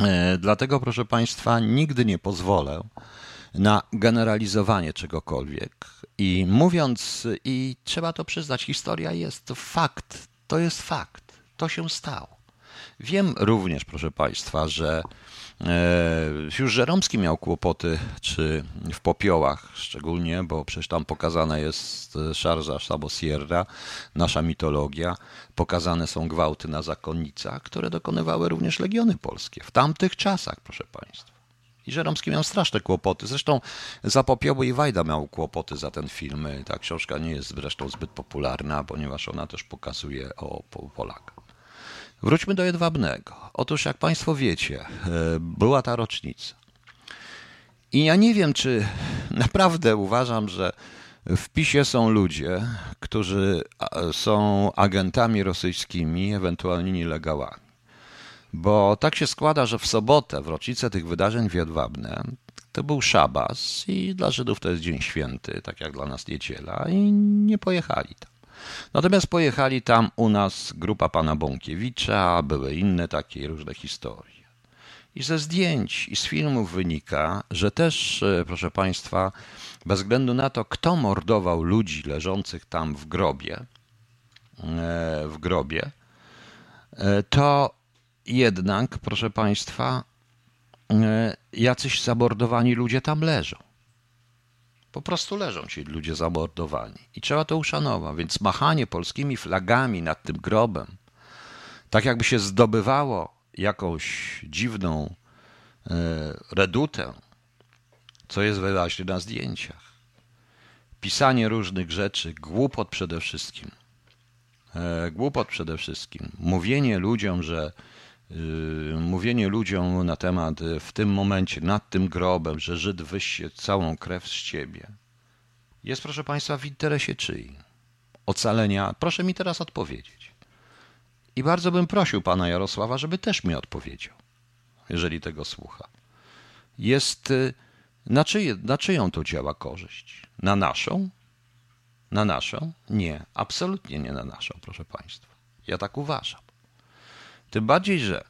E, dlatego, proszę Państwa, nigdy nie pozwolę na generalizowanie czegokolwiek. I mówiąc, i trzeba to przyznać, historia jest fakt, to jest fakt, to się stało. Wiem również, proszę Państwa, że E, już Żeromski miał kłopoty, czy w popiołach szczególnie, bo przecież tam pokazana jest szarża Sabo Sierra, nasza mitologia. Pokazane są gwałty na zakonnicach, które dokonywały również legiony polskie w tamtych czasach, proszę Państwa. I Żeromski miał straszne kłopoty. Zresztą za Popioły i Wajda miał kłopoty za ten film. Ta książka nie jest zresztą zbyt popularna, ponieważ ona też pokazuje o Polakach. Wróćmy do Jedwabnego. Otóż, jak Państwo wiecie, e, była ta rocznica. I ja nie wiem, czy naprawdę uważam, że w PiSie są ludzie, którzy są agentami rosyjskimi, ewentualnie nielegalami. Bo tak się składa, że w sobotę, w rocznicę tych wydarzeń w Jedwabne, to był szabas i dla Żydów to jest dzień święty, tak jak dla nas niedziela, i nie pojechali tam. Natomiast pojechali tam u nas grupa pana Bąkiewicza, były inne takie różne historie. I ze zdjęć i z filmów wynika, że też, e, proszę Państwa, bez względu na to, kto mordował ludzi leżących tam w grobie, e, w grobie, e, to jednak, proszę Państwa, jacyś zamordowani ludzie tam leżą. Po prostu leżą ci ludzie zamordowani i trzeba to uszanować. Więc machanie polskimi flagami nad tym grobem, tak jakby się zdobywało jakąś dziwną e, redutę, co jest wyraźnie na zdjęciach. Pisanie różnych rzeczy, głupot przede wszystkim. E, głupot przede wszystkim. Mówienie ludziom, że mówienie ludziom na temat yy, w tym momencie, nad tym grobem, że Żyd wyście całą krew z ciebie, jest, proszę Państwa, w interesie czyim? Ocalenia? Proszę mi teraz odpowiedzieć. I bardzo bym prosił pana Jarosława, żeby też mi odpowiedział, jeżeli tego słucha. Jest yy, na, czyje, na czyją to działa korzyść? Na naszą? Na naszą? Nie, absolutnie nie na naszą, proszę Państwa. Ja tak uważam. Tym bardziej, że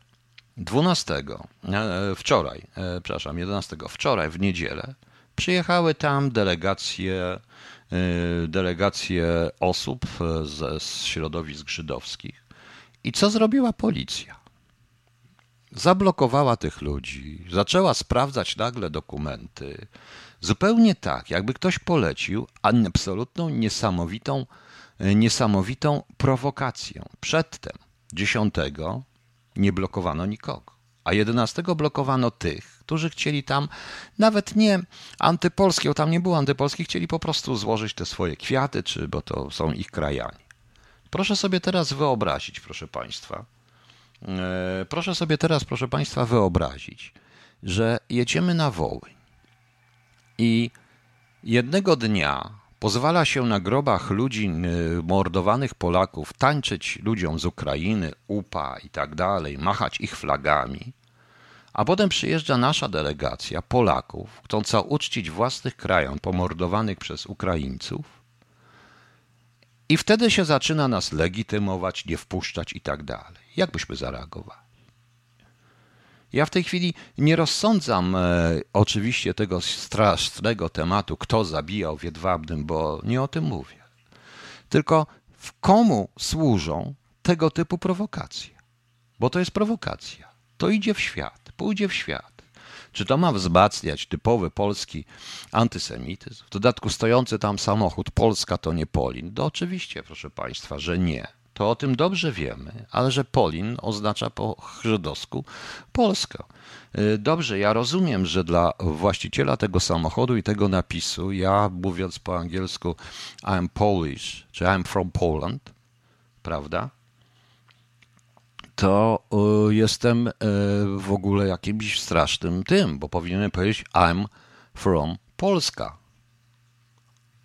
12, e, wczoraj, e, przepraszam, 11, wczoraj w niedzielę przyjechały tam delegacje, e, delegacje osób z, środowisk żydowskich. I co zrobiła policja? Zablokowała tych ludzi, zaczęła sprawdzać nagle dokumenty. Zupełnie tak, jakby ktoś polecił absolutną, niesamowitą, niesamowitą prowokację. Przedtem, 10 nie blokowano nikogo. A 11 blokowano tych, którzy chcieli tam nawet nie antypolskie, tam nie było antypolskich, chcieli po prostu złożyć te swoje kwiaty, czy bo to są ich krajani. Proszę sobie teraz wyobrazić, proszę Państwa, e, proszę sobie teraz, proszę Państwa, wyobrazić, że jedziemy na Wołyń i jednego dnia pozwala się na grobach ludzi, y, mordowanych Polaków, tańczyć ludziom z Ukrainy, UPA i tak dalej, machać ich flagami, a potem przyjeżdża nasza delegacja Polaków, chcąca uczcić własnych krajan pomordowanych przez Ukraińców, i wtedy się zaczyna nas legitymować, nie wpuszczać i tak dalej. Jak byśmy zareagowali? Ja w tej chwili nie rozsądzam e, oczywiście tego strasznego tematu, kto zabijał w Jedwabnym, bo nie o tym mówię. Tylko w komu służą tego typu prowokacje? Bo to jest prowokacja. To idzie w świat, pójdzie w świat. Czy to ma wzmacniać typowy polski antysemityzm? W dodatku stojący tam samochód Polska to nie Polin? No oczywiście, proszę Państwa, że nie to o tym dobrze wiemy, ale że Polin oznacza po żydowsku Polskę. Y, dobrze, ja rozumiem, że dla właściciela tego samochodu i tego napisu, ja mówiąc po angielsku I'm Polish, czy I'm from Poland, prawda? To y, jestem y, w ogóle jakimś strasznym tym, bo powinienem powiedzieć I'm from Polska.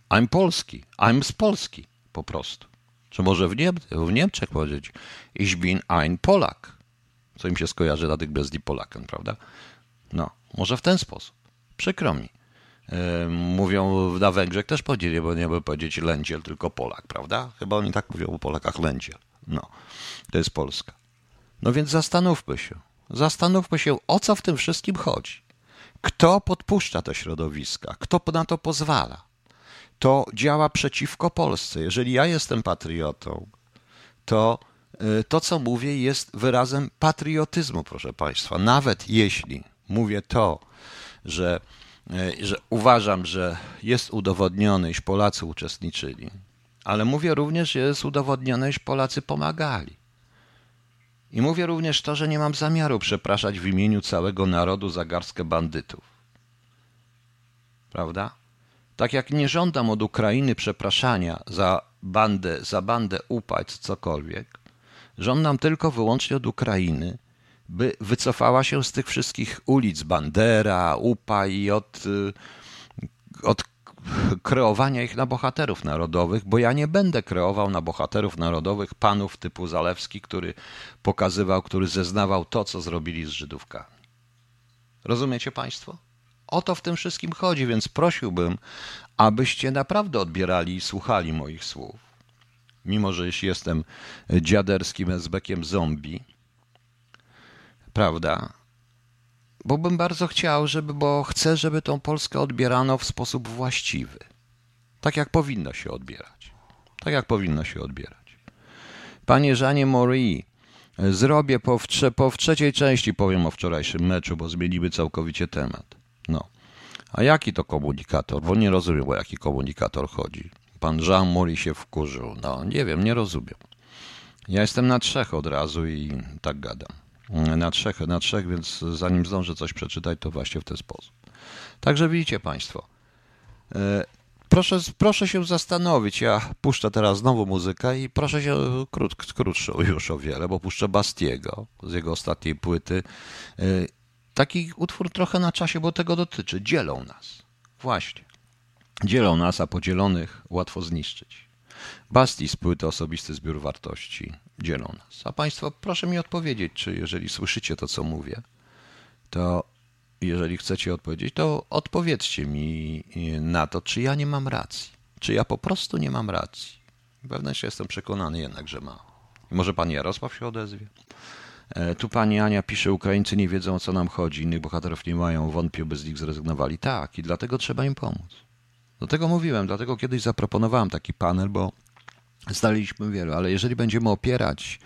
I'm Polski. I'm z Polski po prostu. Czy może w, Niem w Niemczech powiedzieć Ich bin ein Polak, co im się skojarzy natychmiast z Polakiem, prawda? No, może w ten sposób. Przykro mi. Mówią na Węgrzech też powiedzieli, bo nie by powiedzieć Lędziel, tylko Polak, prawda? Chyba oni tak mówią o Polakach Lędziel. No, to jest Polska. No więc zastanówmy się. Zastanówmy się, o co w tym wszystkim chodzi. Kto podpuszcza te środowiska? Kto na to pozwala? To działa przeciwko Polsce. Jeżeli ja jestem patriotą, to y, to, co mówię, jest wyrazem patriotyzmu, proszę Państwa. Nawet jeśli mówię to, że, y, że uważam, że jest udowodnione, iż Polacy uczestniczyli, ale mówię również, że jest udowodnione, iż Polacy pomagali. I mówię również to, że nie mam zamiaru przepraszać w imieniu całego narodu za garstkę bandytów. Prawda? Tak jak nie żądam od Ukrainy przepraszania za bandę, za bandę upaść cokolwiek, żądam tylko wyłącznie od Ukrainy, by wycofała się z tych wszystkich ulic Bandera, UPA i od, od kreowania ich na bohaterów narodowych, bo ja nie będę kreował na bohaterów narodowych panów typu Zalewski, który pokazywał, który zeznawał to, co zrobili z Żydówkami. Rozumiecie Państwo? O to w tym wszystkim chodzi, więc prosiłbym, abyście naprawdę odbierali i słuchali moich słów. Mimo, że jeśli jestem dziaderskim esbekiem zombie, prawda? Bo bym bardzo chciał, żeby, bo chcę, żeby tą Polskę odbierano w sposób właściwy. Tak jak powinno się odbierać. Tak jak powinno się odbierać. Panie Żanie Mori, zrobię po, w, po w trzeciej części powiem o wczorajszym meczu, bo zmienimy całkowicie temat. No. A jaki to komunikator? Bo nie rozumiem, o jaki komunikator chodzi. Pan Jean Mori się wkurzył. No, nie wiem, nie rozumiem. Ja jestem na trzech od razu i tak gadam. Na trzech, na trzech, więc zanim zdążę coś przeczytać, to właśnie w ten sposób. Także widzicie Państwo. E, proszę, proszę się zastanowić. Ja puszczę teraz znowu muzykę i proszę się krót, krótszą już o wiele, bo puszczę Bastiego z jego ostatniej płyty. Taki utwór trochę na czasie, bo tego dotyczy. Dzielą nas. Właśnie. Dzielą nas, a podzielonych łatwo zniszczyć. Basti z płyty Osobisty Zbiór Wartości dzielą nas. A Państwo, proszę mi odpowiedzieć, czy jeżeli słyszycie to, co mówię, to jeżeli chcecie odpowiedzieć, to odpowiedzcie mi na to, czy ja nie mam racji. Czy ja po prostu nie mam racji. Wewnętrznie jestem przekonany jednak, że ma. Może pan Jarosław się odezwie? E, tu pani Ania pisze, Ukraińcy nie wiedzą o co nam chodzi, innych bohaterów nie mają, wątpię, by z nich zrezygnowali. Tak, i dlatego trzeba im pomóc. Do tego mówiłem, dlatego kiedyś zaproponowałem taki panel, bo Zdaliśmy wielu, ale jeżeli będziemy opierać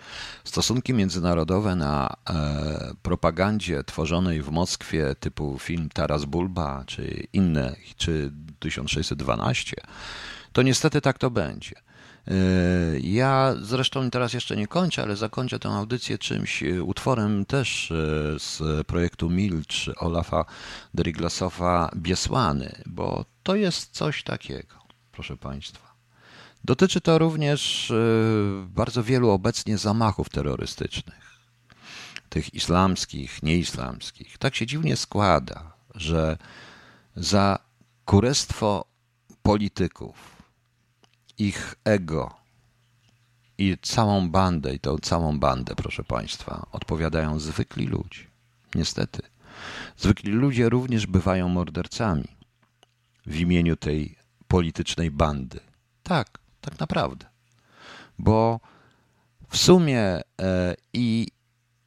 stosunki międzynarodowe na e, propagandzie tworzonej w Moskwie typu film Taras Bulba czy inne, czy 1612, to niestety tak to będzie. E, ja zresztą teraz jeszcze nie kończę, ale zakończę tę audycję czymś, e, utworem też e, z projektu Milcz Olafa Deriglasowa Biesłany, bo to jest coś takiego, proszę Państwa. Dotyczy to również bardzo wielu obecnie zamachów terrorystycznych, tych islamskich, nieislamskich. Tak się dziwnie składa, że za kurestwo polityków, ich ego i całą bandę, i tą całą bandę, proszę Państwa, odpowiadają zwykli ludzie. Niestety. Zwykli ludzie również bywają mordercami w imieniu tej politycznej bandy. Tak, tak naprawdę. Bo w sumie e, i,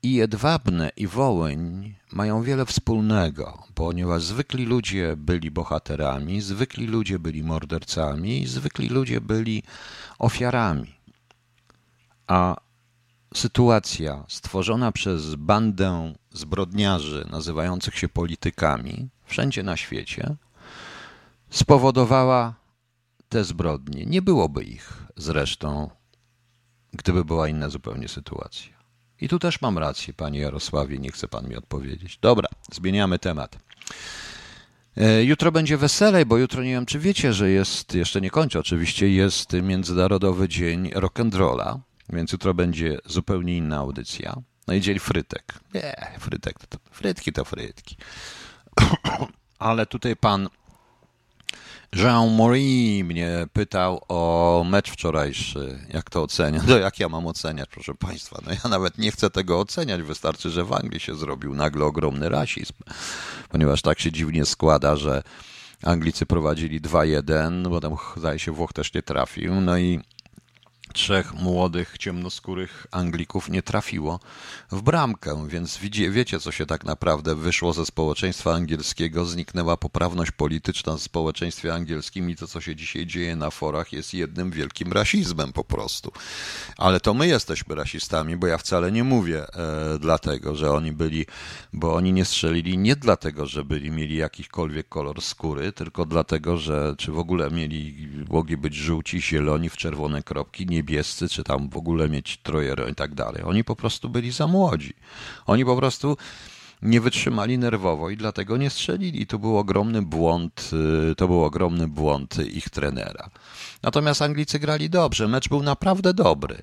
i Jedwabne, i Wołyń mają wiele wspólnego, ponieważ zwykli ludzie byli bohaterami, zwykli ludzie byli mordercami, zwykli ludzie byli ofiarami. A sytuacja stworzona przez bandę zbrodniarzy nazywających się politykami wszędzie na świecie spowodowała te zbrodnie. Nie byłoby ich zresztą, gdyby była inna zupełnie sytuacja. I tu też mam rację, panie Jarosławie, nie chce pan mi odpowiedzieć. Dobra, zmieniamy temat. E, jutro będzie weselej, bo jutro nie wiem, czy wiecie, że jest, jeszcze nie kończę oczywiście, jest Międzynarodowy Dzień Rock'n'Rolla, więc jutro będzie zupełnie inna audycja. No i dzień frytek. Nie, frytek to, frytki to frytki. *coughs* Ale tutaj pan Jean-Marie mnie pytał o mecz wczorajszy, jak to ocenia. No jak ja mam oceniać, proszę Państwa? No ja nawet nie chcę tego oceniać, wystarczy, że w Anglii się zrobił nagle ogromny rasizm, ponieważ tak się dziwnie składa, że Anglicy prowadzili 2-1, bo tam zdaje się Włoch też nie trafił, no i trzech młodych, ciemnoskórych Anglików nie trafiło w bramkę, więc wiecie, wiecie, co się tak naprawdę wyszło ze społeczeństwa angielskiego. Zniknęła poprawność polityczna w społeczeństwie angielskim i to, co się dzisiaj dzieje na forach, jest jednym wielkim rasizmem po prostu. Ale to my jesteśmy rasistami, bo ja wcale nie mówię e, dlatego, że oni byli, bo oni nie strzelili nie dlatego, że byli, mieli jakikolwiek kolor skóry, tylko dlatego, że czy w ogóle mieli, mogli być żółci, zieloni w czerwone kropki, nie niebiescy, czy tam w ogóle mieć trojero i tak dalej. Oni po prostu byli za młodzi. Oni po prostu nie wytrzymali nerwowo i dlatego nie strzelili. To był ogromny błąd, y, to był ogromny błąd ich trenera. Natomiast Anglicy grali dobrze, mecz był naprawdę dobry.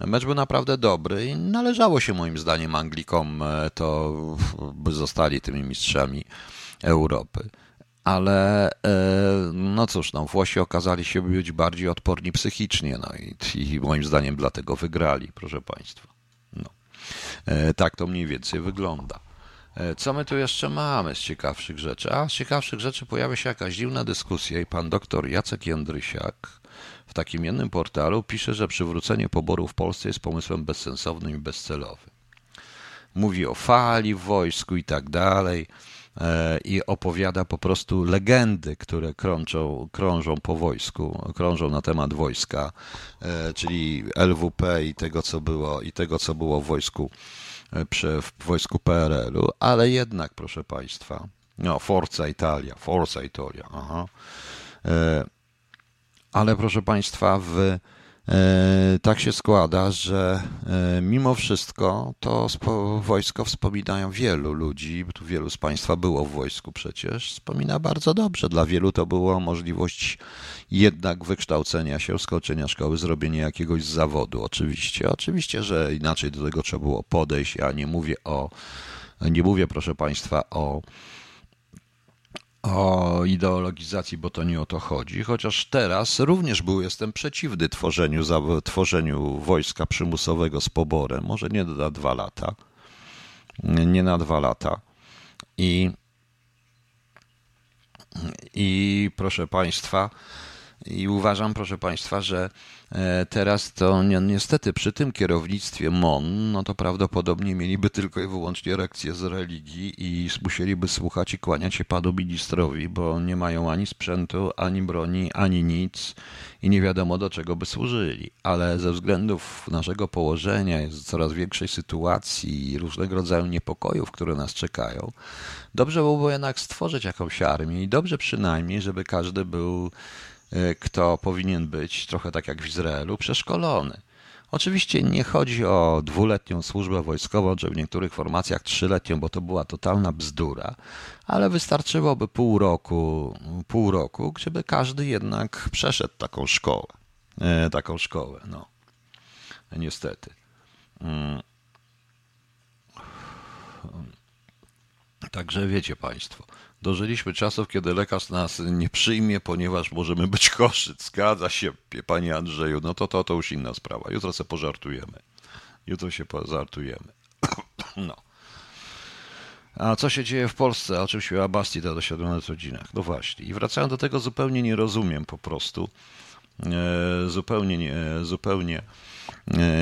Mecz był naprawdę dobry i należało się moim zdaniem Anglikom e, to, by zostali tymi mistrzami Europy ale e, no cóż, no, Włosi okazali się być bardziej odporni psychicznie, no i, i moim zdaniem dlatego wygrali, proszę Państwa. No. E, tak to mniej więcej wygląda. E, co my tu jeszcze mamy z ciekawszych rzeczy? A z ciekawszych rzeczy pojawia się jakaś dziwna dyskusja i pan doktor Jacek Jędrysiak w takim jednym portalu pisze, że przywrócenie poboru w Polsce jest pomysłem bezsensownym i bezcelowym. Mówi o fali w wojsku i tak dalej. E, i opowiada po prostu legendy, które krążą, krążą po wojsku, krążą na temat wojska, e, czyli LWP i tego, co było, i tego, co było w wojsku, e, w wojsku PRL-u, ale jednak, proszę Państwa, no, Forza Italia, Forza Italia, aha. Ale proszę Państwa, w tak się składa, że e, mimo wszystko to wojsko wspominają wielu ludzi, tu wielu z Państwa było w wojsku przecież, wspomina bardzo dobrze. Dla wielu to była możliwość jednak wykształcenia się, skończenia szkoły, zrobienia jakiegoś zawodu. Oczywiście, oczywiście, że inaczej do tego trzeba było podejść. Ja nie mówię o, nie mówię proszę Państwa o o ideologizacji, bo to nie o to chodzi, chociaż teraz również był jestem przeciwny tworzeniu, tworzeniu wojska przymusowego z poborem, może nie na dwa lata, nie na dwa lata. I, i proszę Państwa, i uważam, proszę Państwa, że e, teraz to niestety przy tym kierownictwie MON, no to prawdopodobnie mieliby tylko i wyłącznie reakcję z religii i musieliby słuchać i kłaniać się panu ministrowi, bo nie mają ani sprzętu, ani broni, ani nic i nie wiadomo do czego by służyli. Ale ze względów naszego położenia, jest coraz większej sytuacji i różnego rodzaju niepokojów, które nas czekają, dobrze byłoby jednak stworzyć jakąś armię i dobrze przynajmniej, żeby każdy był kto powinien być, trochę tak jak w Izraelu, przeszkolony. Oczywiście nie chodzi o dwuletnią służbę wojskową, czy w niektórych formacjach trzyletnią, bo to była totalna bzdura, ale wystarczyłoby pół roku, pół roku, żeby każdy jednak przeszedł taką szkołę. E, taką szkołę, no. Niestety. Mm. Także wiecie Państwo, Dożyliśmy czasów, kiedy lekarz nas nie przyjmie, ponieważ możemy być chorzy. Zgadza się, panie Andrzeju. No to, to, to już inna sprawa. Jutro sobie pożartujemy. Jutro się pożartujemy. *clears throat* No. A co się dzieje w Polsce? O czym śpiewa Basti to do 7 godzinach? No właśnie. I wracając do tego, zupełnie nie rozumiem po prostu. E, zupełnie nie, zupełnie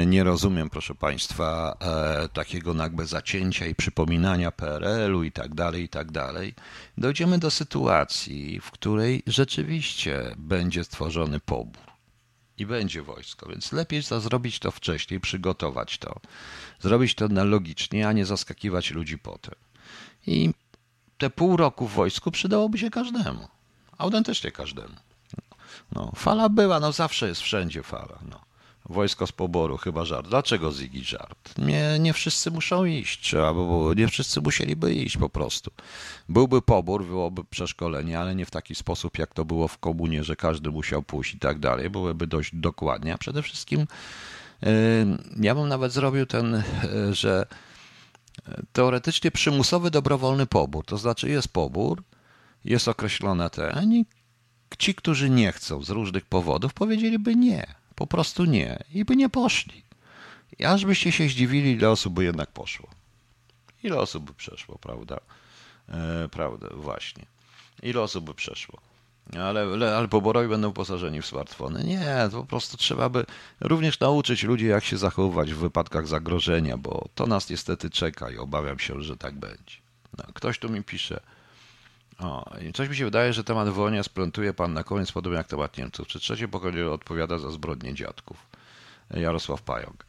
nie rozumiem, proszę Państwa, e, takiego nagłe zacięcia i przypominania PRL-u i tak dalej, i tak dalej. Dojdziemy do sytuacji, w której rzeczywiście będzie stworzony pobór i będzie wojsko, więc lepiej za zrobić to wcześniej, przygotować to, zrobić to na logicznie, a nie zaskakiwać ludzi potem. I te pół roku w wojsku przydałoby się każdemu, autentycznie każdemu. No, fala była, no zawsze jest wszędzie fala. No. Wojsko z poboru, chyba żart. Dlaczego Zigi żart? Nie, nie wszyscy muszą iść, było, nie wszyscy musieliby iść po prostu. Byłby pobór, byłoby przeszkolenie, ale nie w taki sposób, jak to było w komunie, że każdy musiał pójść i tak dalej. Byłyby dość dokładnie, a przede wszystkim yy, ja bym nawet zrobił ten, yy, że teoretycznie przymusowy dobrowolny pobór, to znaczy jest pobór, jest określone ten i ci, którzy nie chcą z różnych powodów, powiedzieliby nie, po prostu nie i by nie poszli. I aż byście się zdziwili, ile osób by jednak poszło. Ile osób by przeszło, prawda? E, prawda, właśnie. Ile osób by przeszło? Ale, ale poborowi będą posażeni w smartfony. Nie, po prostu trzeba by również nauczyć ludzi, jak się zachowywać w wypadkach zagrożenia, bo to nas niestety czeka i obawiam się, że tak będzie. No, ktoś tu mi pisze, o, coś mi się wydaje, że temat wołania splątuje pan na koniec, podobnie jak temat Niemców. Czy trzecie pokolenie odpowiada za zbrodnie dziadków? Jarosław Pająk.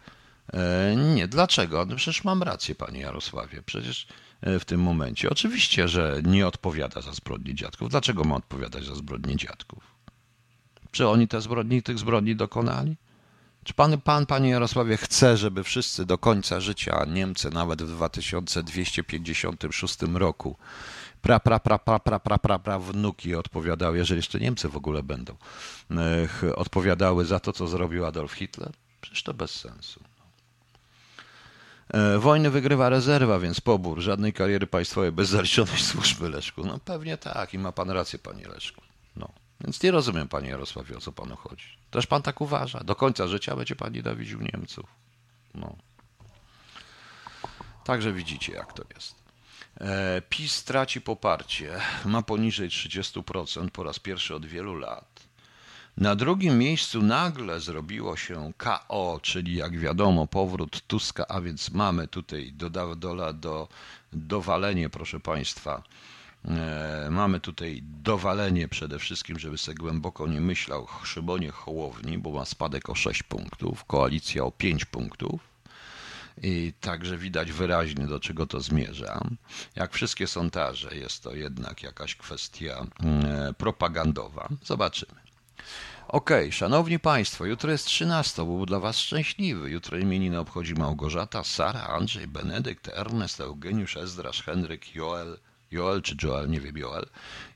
E, nie, dlaczego? No przecież mam rację, panie Jarosławie. Przecież e, w tym momencie oczywiście, że nie odpowiada za zbrodnie dziadków. Dlaczego ma odpowiadać za zbrodnie dziadków? Czy oni te zbrodni, tych zbrodni dokonali? Czy pan, pan, panie Jarosławie, chce, żeby wszyscy do końca życia, Niemcy nawet w 2256 roku, pra, pra, pra, pra, pra, pra, pra, pra wnuki odpowiadały, jeżeli jeszcze Niemcy w ogóle będą, odpowiadały za to, co zrobił Adolf Hitler? Przecież to bez sensu. E, wojny wygrywa rezerwa, więc pobór. Żadnej kariery państwowej bez zaliczonej służby, Leszku. No pewnie tak i ma pan rację, panie Leszku. No. Więc nie rozumiem, panie Jarosławie, o co panu chodzi. Też pan tak uważa. Do końca życia będzie pan nienawidził Niemców. No. Także widzicie, jak to jest. E, PiS traci poparcie, ma poniżej 30% po raz pierwszy od wielu lat. Na drugim miejscu nagle zrobiło się KO, czyli jak wiadomo powrót Tuska, a więc mamy tutaj do, do, do, dowalenie, proszę Państwa, e, mamy tutaj dowalenie przede wszystkim, żeby sobie głęboko nie myślał Szymonie Hołowni, bo ma spadek o 6 punktów, koalicja o 5 punktów. I także widać wyraźnie, do czego to zmierza. Jak wszystkie sondaże, jest to jednak jakaś kwestia mm, propagandowa. Zobaczymy. Okay, szanowni państwo, jutro jest 13, był dla was szczęśliwy. Jutro imieniny obchodzi Małgorzata, Sara, Andrzej, Benedykt, Ernest, Eugeniusz, Ezdrasz, Henryk, Joel, Joel czy Joel, nie wiem, Joel,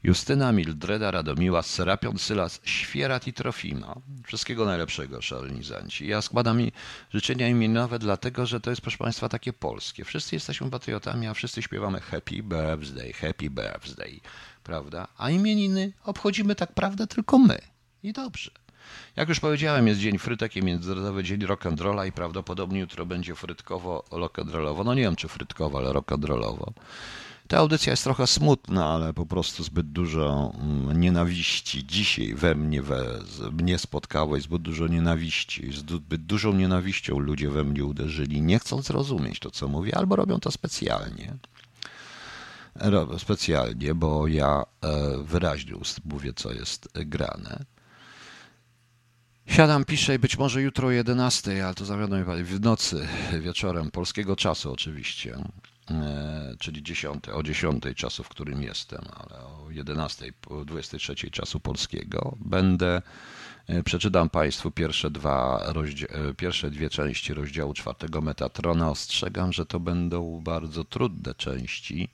Justyna, Mildreda, Radomiła, Serapion, Sylas, Świerat i Trofima. Wszystkiego najlepszego, szalnizanci. Ja składam mi życzenia imieninowe dlatego, że to jest, proszę Państwa, takie polskie. Wszyscy jesteśmy patriotami, a wszyscy śpiewamy Happy Birthday, Happy Birthday, prawda? A imieniny obchodzimy tak prawdę tylko my. I dobrze. Jak już powiedziałem, jest dzień frytek i międzynarodowy dzień rock'n'rolla i prawdopodobnie jutro będzie frytkowo rock'n'rollowo. No nie wiem, czy frytkowo, ale rock'n'rollowo. Ta audycja jest trochę smutna, ale po prostu zbyt dużo mm, nienawiści dzisiaj we mnie, we mnie spotkało zbyt dużo nienawiści. Zbyt dużą nienawiścią ludzie we mnie uderzyli, nie chcąc zrozumieć to, co mówię, albo robią to specjalnie. Specjalnie, bo ja e, wyraźnie mówię, co jest grane. Siadam, piszę i być może jutro o 11, ale to zawiodłem w nocy, wieczorem, polskiego czasu oczywiście. E, czyli 10, o 10 czasu, w którym jestem, ale o 11, o 23 czasu polskiego będę e, Przeczytam Państwu pierwsze, dwa e, pierwsze dwie części rozdziału czwartego Metatrona. Ostrzegam, że to będą bardzo trudne części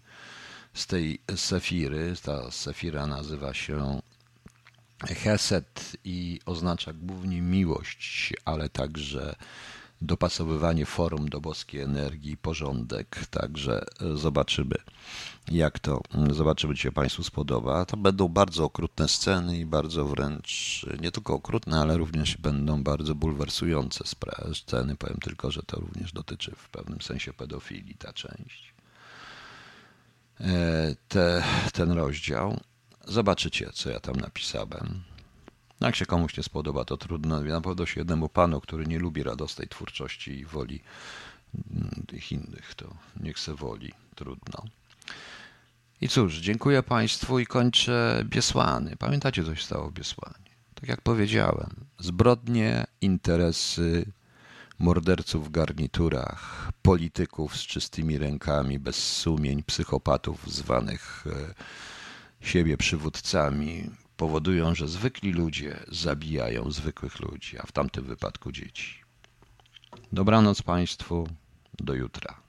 z tej sefiry. Ta sefira nazywa się Heset i oznacza głównie miłość, ale także dopasowywanie form do boskiej energii, porządek. Także e, zobaczymy, jak to, zobaczymy, czy się Państwu spodoba. To będą bardzo okrutne sceny i bardzo wręcz, nie tylko okrutne, ale również będą bardzo bulwersujące sceny. Powiem tylko, że to również dotyczy w pewnym sensie pedofilii ta część. E, te, ten rozdział. Zobaczycie, co ja tam napisałem. Jak się komuś nie spodoba, to trudno. Na pewno się jednemu panu, który nie lubi radosnej twórczości i woli mm, tych innych, to niech se woli. Trudno. I cóż, dziękuję Państwu i kończę Biesłany. Pamiętacie, co się stało w Biesłanie? Tak jak powiedziałem, zbrodnie, interesy morderców w garniturach, polityków z czystymi rękami, bez sumień, psychopatów zwanych e, siebie przywódcami, powodują, że zwykli ludzie zabijają zwykłych ludzi, a w tamtym wypadku dzieci. Dobranoc Państwu, do jutra.